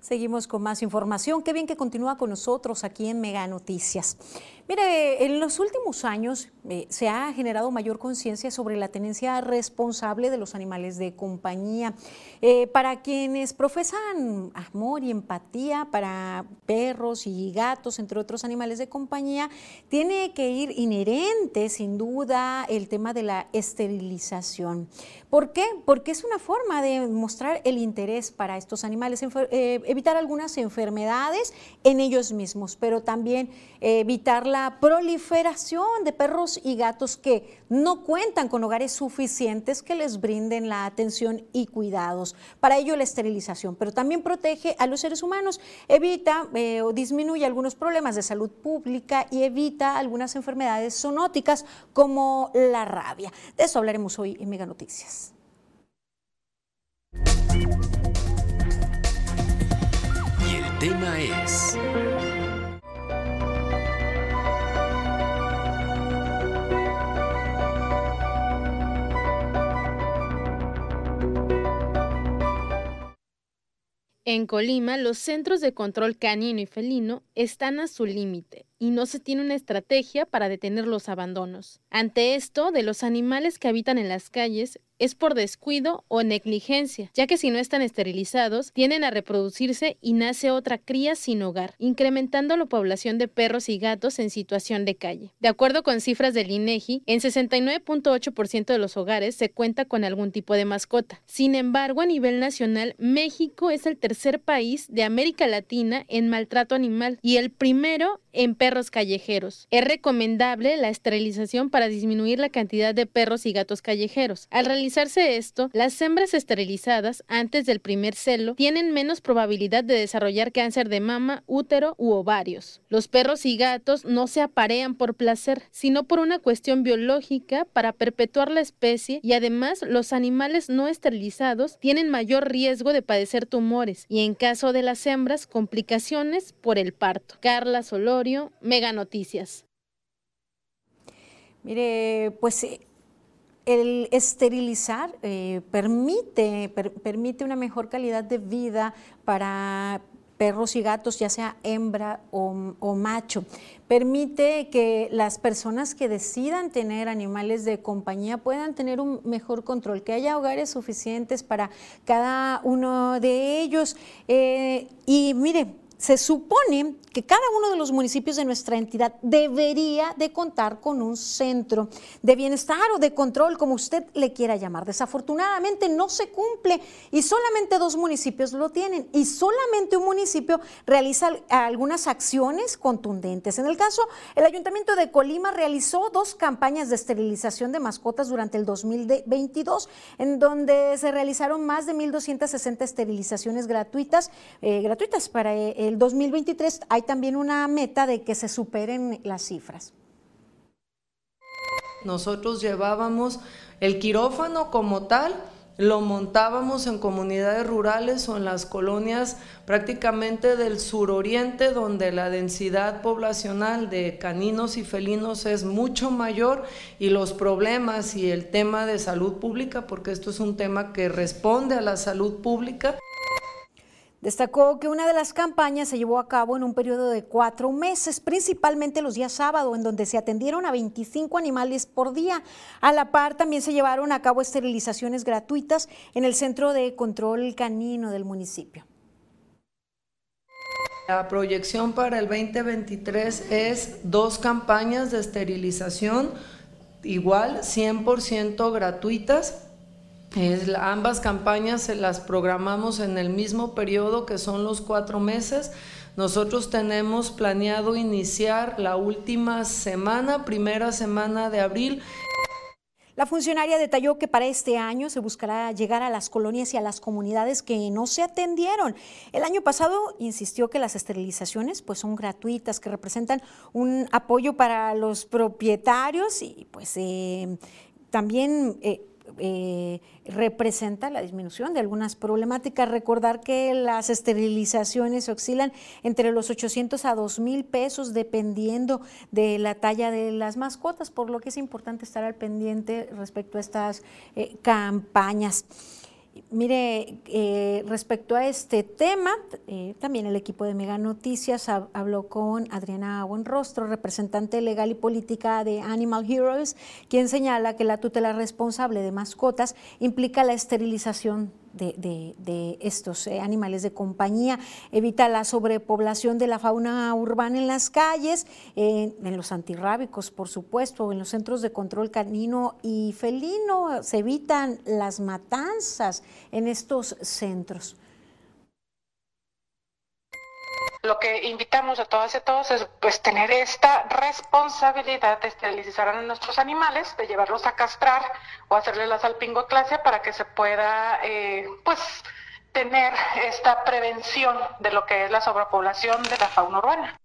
Seguimos con más información. Qué bien que continúa con nosotros aquí en Mega Noticias. Mire, en los últimos años eh, se ha generado mayor conciencia sobre la tenencia responsable de los animales de compañía. Eh, para quienes profesan amor y empatía para perros y gatos, entre otros animales de compañía, tiene que ir inherente, sin duda, el tema de la esterilización. ¿Por qué? Porque es una forma de mostrar el interés para estos animales, eh, evitar algunas enfermedades en ellos mismos, pero también evitar la proliferación de perros y gatos que no cuentan con hogares suficientes que les brinden la atención y cuidados. Para ello la esterilización, pero también protege a los seres humanos, evita eh, o disminuye algunos problemas de salud pública y evita algunas enfermedades zoonóticas como la rabia. De eso hablaremos hoy en Mega Noticias. Y el tema es... En Colima, los centros de control canino y felino están a su límite y no se tiene una estrategia para detener los abandonos. Ante esto, de los animales que habitan en las calles, es por descuido o negligencia, ya que si no están esterilizados, tienden a reproducirse y nace otra cría sin hogar, incrementando la población de perros y gatos en situación de calle. De acuerdo con cifras del INEGI, en 69.8% de los hogares se cuenta con algún tipo de mascota. Sin embargo, a nivel nacional, México es el tercer país de América Latina en maltrato animal y el primero en perros callejeros. Es recomendable la esterilización para disminuir la cantidad de perros y gatos callejeros. Al realizarse esto, las hembras esterilizadas antes del primer celo tienen menos probabilidad de desarrollar cáncer de mama, útero u ovarios. Los perros y gatos no se aparean por placer, sino por una cuestión biológica para perpetuar la especie y además los animales no esterilizados tienen mayor riesgo de padecer tumores y en caso de las hembras complicaciones por el parto. Carla Solor Mega Noticias. Mire, pues eh, el esterilizar eh, permite, permite una mejor calidad de vida para perros y gatos, ya sea hembra o, macho. Permite que las personas que decidan tener animales de compañía puedan tener un mejor control, que haya hogares suficientes para cada uno de ellos. Eh, y mire, se supone que cada uno de los municipios de nuestra entidad debería de contar con un centro de bienestar o de control, como usted le quiera llamar. Desafortunadamente no se cumple y solamente dos municipios lo tienen y solamente un municipio realiza algunas acciones contundentes. En el caso, el Ayuntamiento de Colima realizó dos campañas de esterilización de mascotas durante el 2022, en donde se realizaron más de 1.260 esterilizaciones gratuitas, eh, gratuitas para el 2023. Hay también una meta de que se superen las cifras. Nosotros llevábamos el quirófano como tal, lo montábamos en comunidades rurales o en las colonias prácticamente del suroriente, donde la densidad poblacional de caninos y felinos es mucho mayor y los problemas y el tema de salud pública, porque esto es un tema que responde a la salud pública. Destacó que una de las campañas se llevó a cabo en un periodo de cuatro meses, principalmente los días sábado, en donde se atendieron a 25 animales por día. A la par también se llevaron a cabo esterilizaciones gratuitas en el Centro de Control Canino del municipio. La proyección para el 2023 es dos campañas de esterilización, igual 100% gratuitas ambas campañas se las programamos en el mismo periodo que son los cuatro meses. Nosotros tenemos planeado iniciar la última semana, primera semana de abril. La funcionaria detalló que para este año se buscará llegar a las colonias y a las comunidades que no se atendieron. El año pasado insistió que las esterilizaciones pues son gratuitas, que representan un apoyo para los propietarios y pues eh, también eh, eh, representa la disminución de algunas problemáticas. Recordar que las esterilizaciones oscilan entre los 800 a 2 mil pesos dependiendo de la talla de las mascotas, por lo que es importante estar al pendiente respecto a estas eh, campañas. Mire, eh, respecto a este tema, eh, también el equipo de Mega Noticias habló con Adriana Buenrostro, representante legal y política de Animal Heroes, quien señala que la tutela responsable de mascotas implica la esterilización de, estos eh, animales de compañía, evita la sobrepoblación de la fauna urbana en las calles, en los antirrábicos, por supuesto, en los centros de control canino y felino, se evitan las matanzas en estos centros lo que invitamos a todas y a todos es pues tener esta responsabilidad de esterilizar a nuestros animales, de llevarlos a castrar o hacerle la salpingoclasia para que se pueda eh, pues tener esta prevención de lo que es la sobrepoblación de la fauna urbana.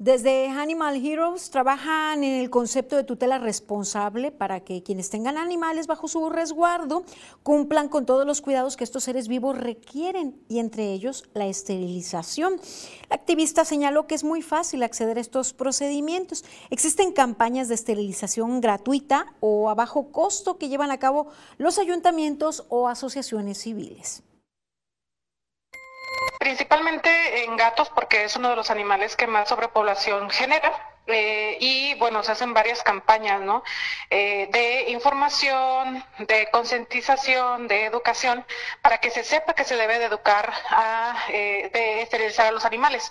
Desde Animal Heroes trabajan en el concepto de tutela responsable para que quienes tengan animales bajo su resguardo cumplan con todos los cuidados que estos seres vivos requieren y entre ellos la esterilización. La activista señaló que es muy fácil acceder a estos procedimientos. Existen campañas de esterilización gratuita o a bajo costo que llevan a cabo los ayuntamientos o asociaciones civiles principalmente en gatos porque es uno de los animales que más sobrepoblación genera. Eh, y bueno, se hacen varias campañas, ¿no? Eh, de información, de concientización, de educación, para que se sepa que se debe de educar a, eh, de esterilizar a los animales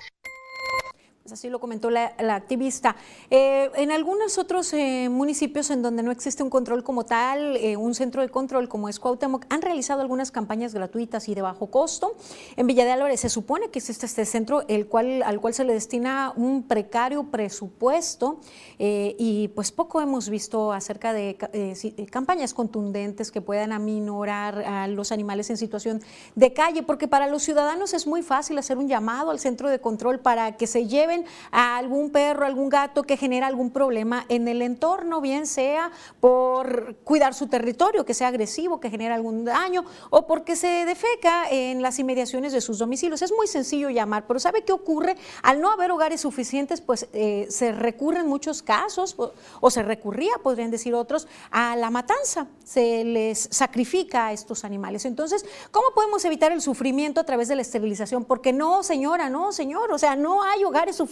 así lo comentó la, activista. Eh, en algunos otros eh, municipios en donde no existe un control como tal, eh, un centro de control como es Cuauhtémoc, han realizado algunas campañas gratuitas y de bajo costo. En Villa de Álvarez se supone que existe este centro el cual, al cual se le destina un precario presupuesto y pues poco hemos visto acerca de campañas contundentes que puedan aminorar a los animales en situación de calle, porque para los ciudadanos es muy fácil hacer un llamado al centro de control para que se lleven a algún perro, algún gato que genera algún problema en el entorno, bien sea por cuidar su territorio, que sea agresivo, que genera algún daño, o porque se defeca en las inmediaciones de sus domicilios. Es muy sencillo llamar, pero ¿sabe qué ocurre? Al no haber hogares suficientes, pues eh, se recurre en muchos casos, o, se recurría, podrían decir otros, a la matanza. Se les sacrifica a estos animales. Entonces, ¿cómo podemos evitar el sufrimiento a través de la esterilización? Porque no, señora, no, señor, o sea, no hay hogares suficientes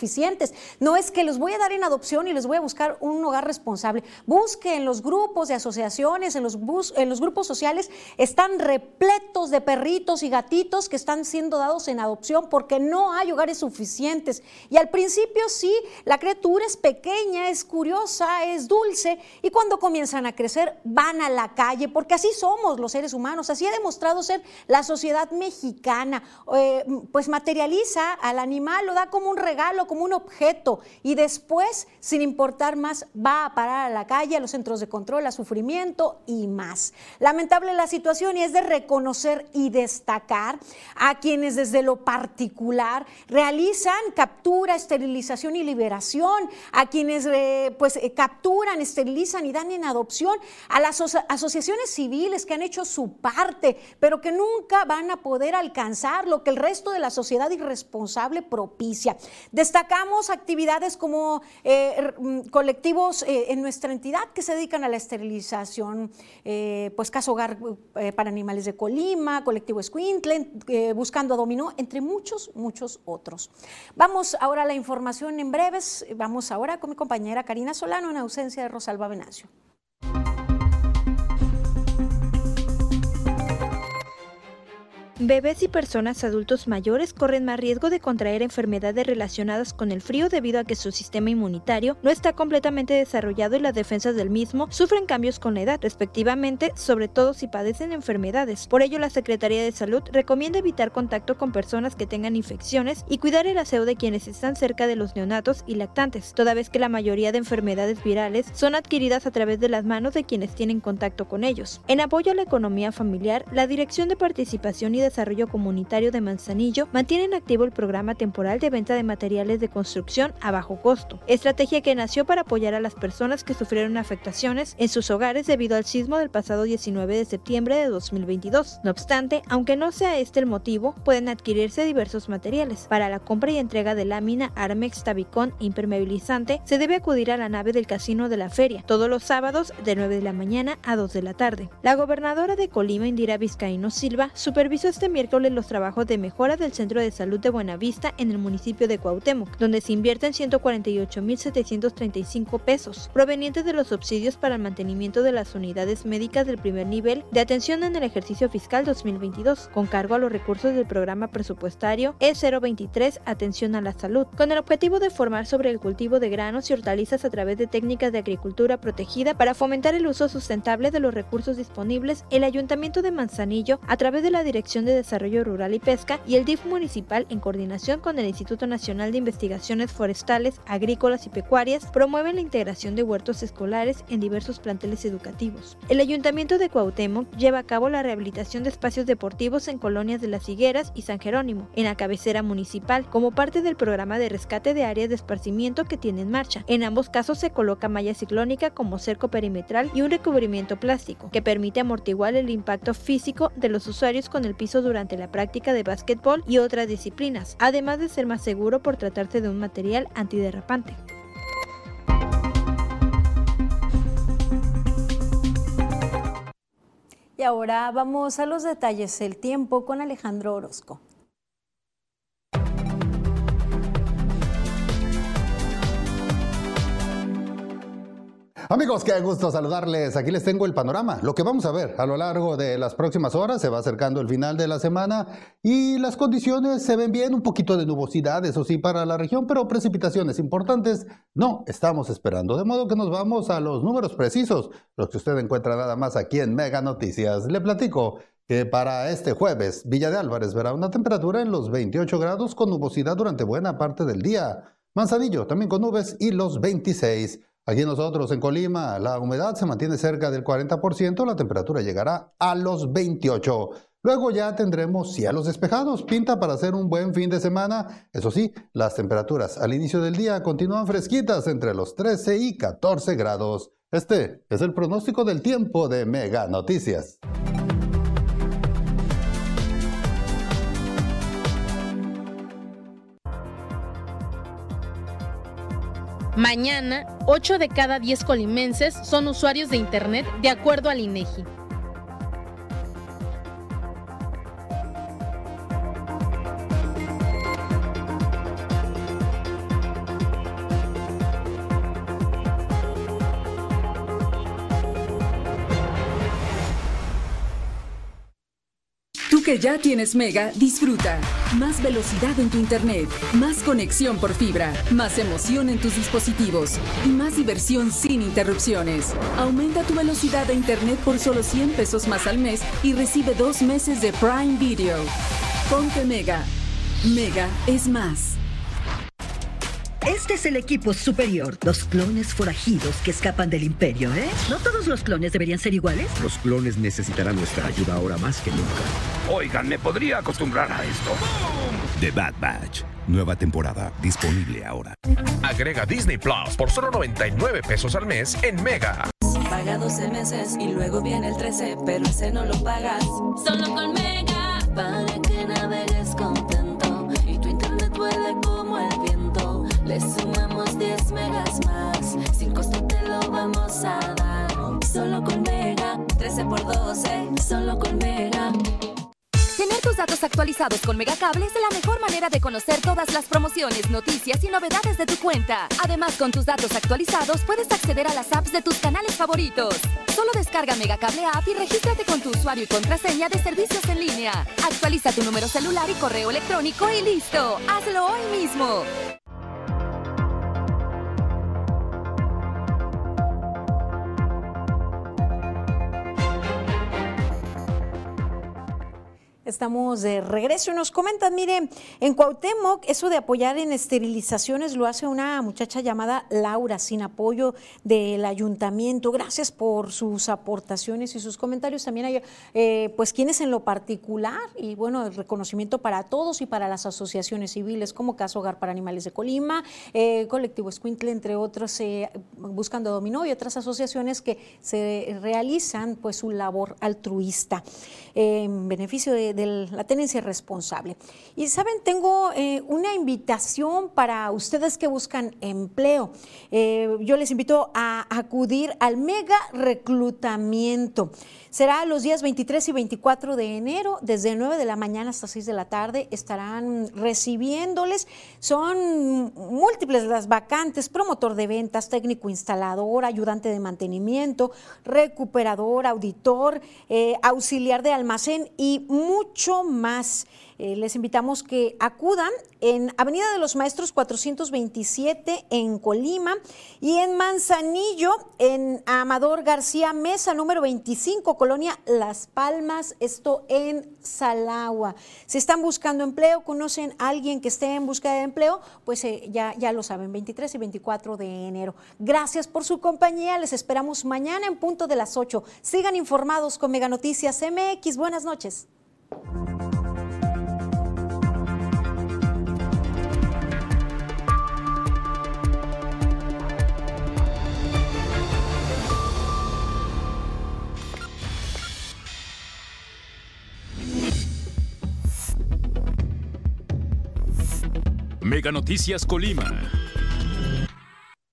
No es que los voy a dar en adopción y les voy a buscar un hogar responsable. Busque en los grupos de asociaciones, en los, en los grupos sociales, están repletos de perritos y gatitos que están siendo dados en adopción porque no hay hogares suficientes. Y al principio sí, la criatura es pequeña, es curiosa, es dulce y cuando comienzan a crecer van a la calle porque así somos los seres humanos, así ha demostrado ser la sociedad mexicana. Eh, pues materializa al animal, lo da como un regalo, como un objeto y después, sin importar más, va a parar a la calle, a los centros de control, a sufrimiento y más. Lamentable la situación y es de reconocer y destacar a quienes desde lo particular realizan captura, esterilización y liberación, a quienes eh, pues eh, capturan, esterilizan y dan en adopción, a las asociaciones civiles que han hecho su parte, pero que nunca van a poder alcanzar lo que el resto de la sociedad irresponsable propicia. Destacamos actividades como eh, mm, colectivos eh, en nuestra entidad que se dedican a la esterilización, eh, pues Caso Hogar para Animales de Colima, colectivo Squintlen, Buscando a Dominó, entre muchos, muchos otros. Vamos ahora a la información en breves. Vamos ahora con mi compañera Karina Solano en ausencia de Rosalba Venancio. Bebés y personas adultos mayores corren más riesgo de contraer enfermedades relacionadas con el frío debido a que su sistema inmunitario no está completamente desarrollado y las defensas del mismo sufren cambios con la edad, respectivamente, sobre todo si padecen enfermedades. Por ello, la Secretaría de Salud recomienda evitar contacto con personas que tengan infecciones y cuidar el aseo de quienes están cerca de los neonatos y lactantes, toda vez que la mayoría de enfermedades virales son adquiridas a través de las manos de quienes tienen contacto con ellos. En apoyo a la economía familiar, la Dirección de Participación y Desarrollo Comunitario de Manzanillo mantiene en activo el programa temporal de venta de materiales de construcción a bajo costo, estrategia que nació para apoyar a las personas que sufrieron afectaciones en sus hogares debido al sismo del pasado 19 de septiembre de 2022. No obstante, aunque no sea este el motivo, pueden adquirirse diversos materiales. Para la compra y entrega de lámina, Armex, Tabicón impermeabilizante, se debe acudir a la nave del casino de la feria, todos los sábados de 9 de la mañana a 2 de la tarde. La gobernadora de Colima, Indira Vizcaíno Silva, supervisó este miércoles los trabajos de mejora del Centro de Salud de Buenavista en el municipio de Cuauhtémoc, donde se invierten 148.735 pesos, provenientes de los subsidios para el mantenimiento de las unidades médicas del primer nivel de atención en el ejercicio fiscal 2022, con cargo a los recursos del programa presupuestario E023 Atención a la Salud, con el objetivo de formar sobre el cultivo de granos y hortalizas a través de técnicas de agricultura protegida para fomentar el uso sustentable de los recursos disponibles, el Ayuntamiento de Manzanillo, a través de la Dirección de Desarrollo Rural y Pesca y el DIF municipal en coordinación con el Instituto Nacional de Investigaciones Forestales, Agrícolas y Pecuarias, promueven la integración de huertos escolares en diversos planteles educativos. El Ayuntamiento de Cuauhtémoc lleva a cabo la rehabilitación de espacios deportivos en colonias de Las Higueras y San Jerónimo, en la cabecera municipal, como parte del programa de rescate de áreas de esparcimiento que tiene en marcha. En ambos casos se coloca malla ciclónica como cerco perimetral y un recubrimiento plástico, que permite amortiguar el impacto físico de los usuarios con el piso durante la práctica de básquetbol y otras disciplinas, además de ser más seguro por tratarse de un material antiderrapante. Y ahora vamos a los detalles del tiempo con Alejandro Orozco. Amigos, qué gusto saludarles. Aquí les tengo el panorama. Lo que vamos a ver a lo largo de las próximas horas, se va acercando el final de la semana y las condiciones se ven bien, un poquito de nubosidad, eso sí, para la región, pero precipitaciones importantes no estamos esperando. De modo que nos vamos a los números precisos, los que usted encuentra nada más aquí en Mega Noticias. Le platico que para este jueves Villa de Álvarez verá una temperatura en los 28 grados con nubosidad durante buena parte del día. Manzanillo también con nubes y los 26. Aquí nosotros en Colima la humedad se mantiene cerca del 40%, la temperatura llegará a los 28. Luego ya tendremos cielos despejados, pinta para hacer un buen fin de semana. Eso sí, las temperaturas al inicio del día continúan fresquitas entre los 13 y 14 grados. Este es el pronóstico del tiempo de Mega Noticias. Mañana, 8 de cada 10 colimenses son usuarios de Internet de acuerdo al INEGI. Que ya tienes Mega, disfruta. Más velocidad en tu Internet, más conexión por fibra, más emoción en tus dispositivos y más diversión sin interrupciones. Aumenta tu velocidad de Internet por solo 100 pesos más al mes y recibe dos meses de Prime Video. Ponte Mega. Mega es más. Este es el equipo superior, los clones forajidos que escapan del imperio, ¿eh? No todos los clones deberían ser iguales. Los clones necesitarán nuestra ayuda ahora más que nunca. Oigan, me podría acostumbrar a esto. The Bad Batch. Nueva temporada disponible ahora. Agrega Disney Plus por solo 99 pesos al mes en Mega. Paga 12 meses y luego viene el 13, pero ese no lo pagas. Solo con Mega. Para que navegues contento y tu internet vuele como el viento. Le sumamos 10 megas más. Sin costo te lo vamos a dar. Solo con Mega. 13 por 12. Solo con Mega. Datos actualizados con Megacable es la mejor manera de conocer todas las promociones, noticias y novedades de tu cuenta. Además, con tus datos actualizados puedes acceder a las apps de tus canales favoritos. Solo descarga Megacable App y regístrate con tu usuario y contraseña de servicios en línea. Actualiza tu número celular y correo electrónico y listo. Hazlo hoy mismo. Estamos de regreso y nos comentan, mire, en Cuauhtémoc eso de apoyar en esterilizaciones lo hace una muchacha llamada Laura, sin apoyo del ayuntamiento. Gracias por sus aportaciones y sus comentarios. También hay, eh, pues, quienes en lo particular, y bueno, el reconocimiento para todos y para las asociaciones civiles, como Caso Hogar para Animales de Colima, eh, Colectivo Escuintle, entre otros, eh, Buscando Dominó y otras asociaciones que se realizan, pues, su labor altruista en beneficio de la tenencia responsable. Y saben, tengo eh, una invitación para ustedes que buscan empleo. Eh, yo les invito a acudir al mega reclutamiento. Será los días 23 y 24 de enero, desde 9 de la mañana hasta 6 de la tarde. Estarán recibiéndoles. Son múltiples las vacantes, promotor de ventas, técnico instalador, ayudante de mantenimiento, recuperador, auditor, eh, auxiliar de almacén y mucho más. Eh, les invitamos que acudan en Avenida de los Maestros 427 en Colima y en Manzanillo en Amador García Mesa número 25, Colonia Las Palmas, esto en Salagua. Si están buscando empleo, conocen a alguien que esté en búsqueda de empleo, pues eh, ya, ya lo saben, 23 y 24 de enero. Gracias por su compañía, les esperamos mañana en punto de las 8. Sigan informados con Mega Noticias MX. Buenas noches. Mega Noticias Colima.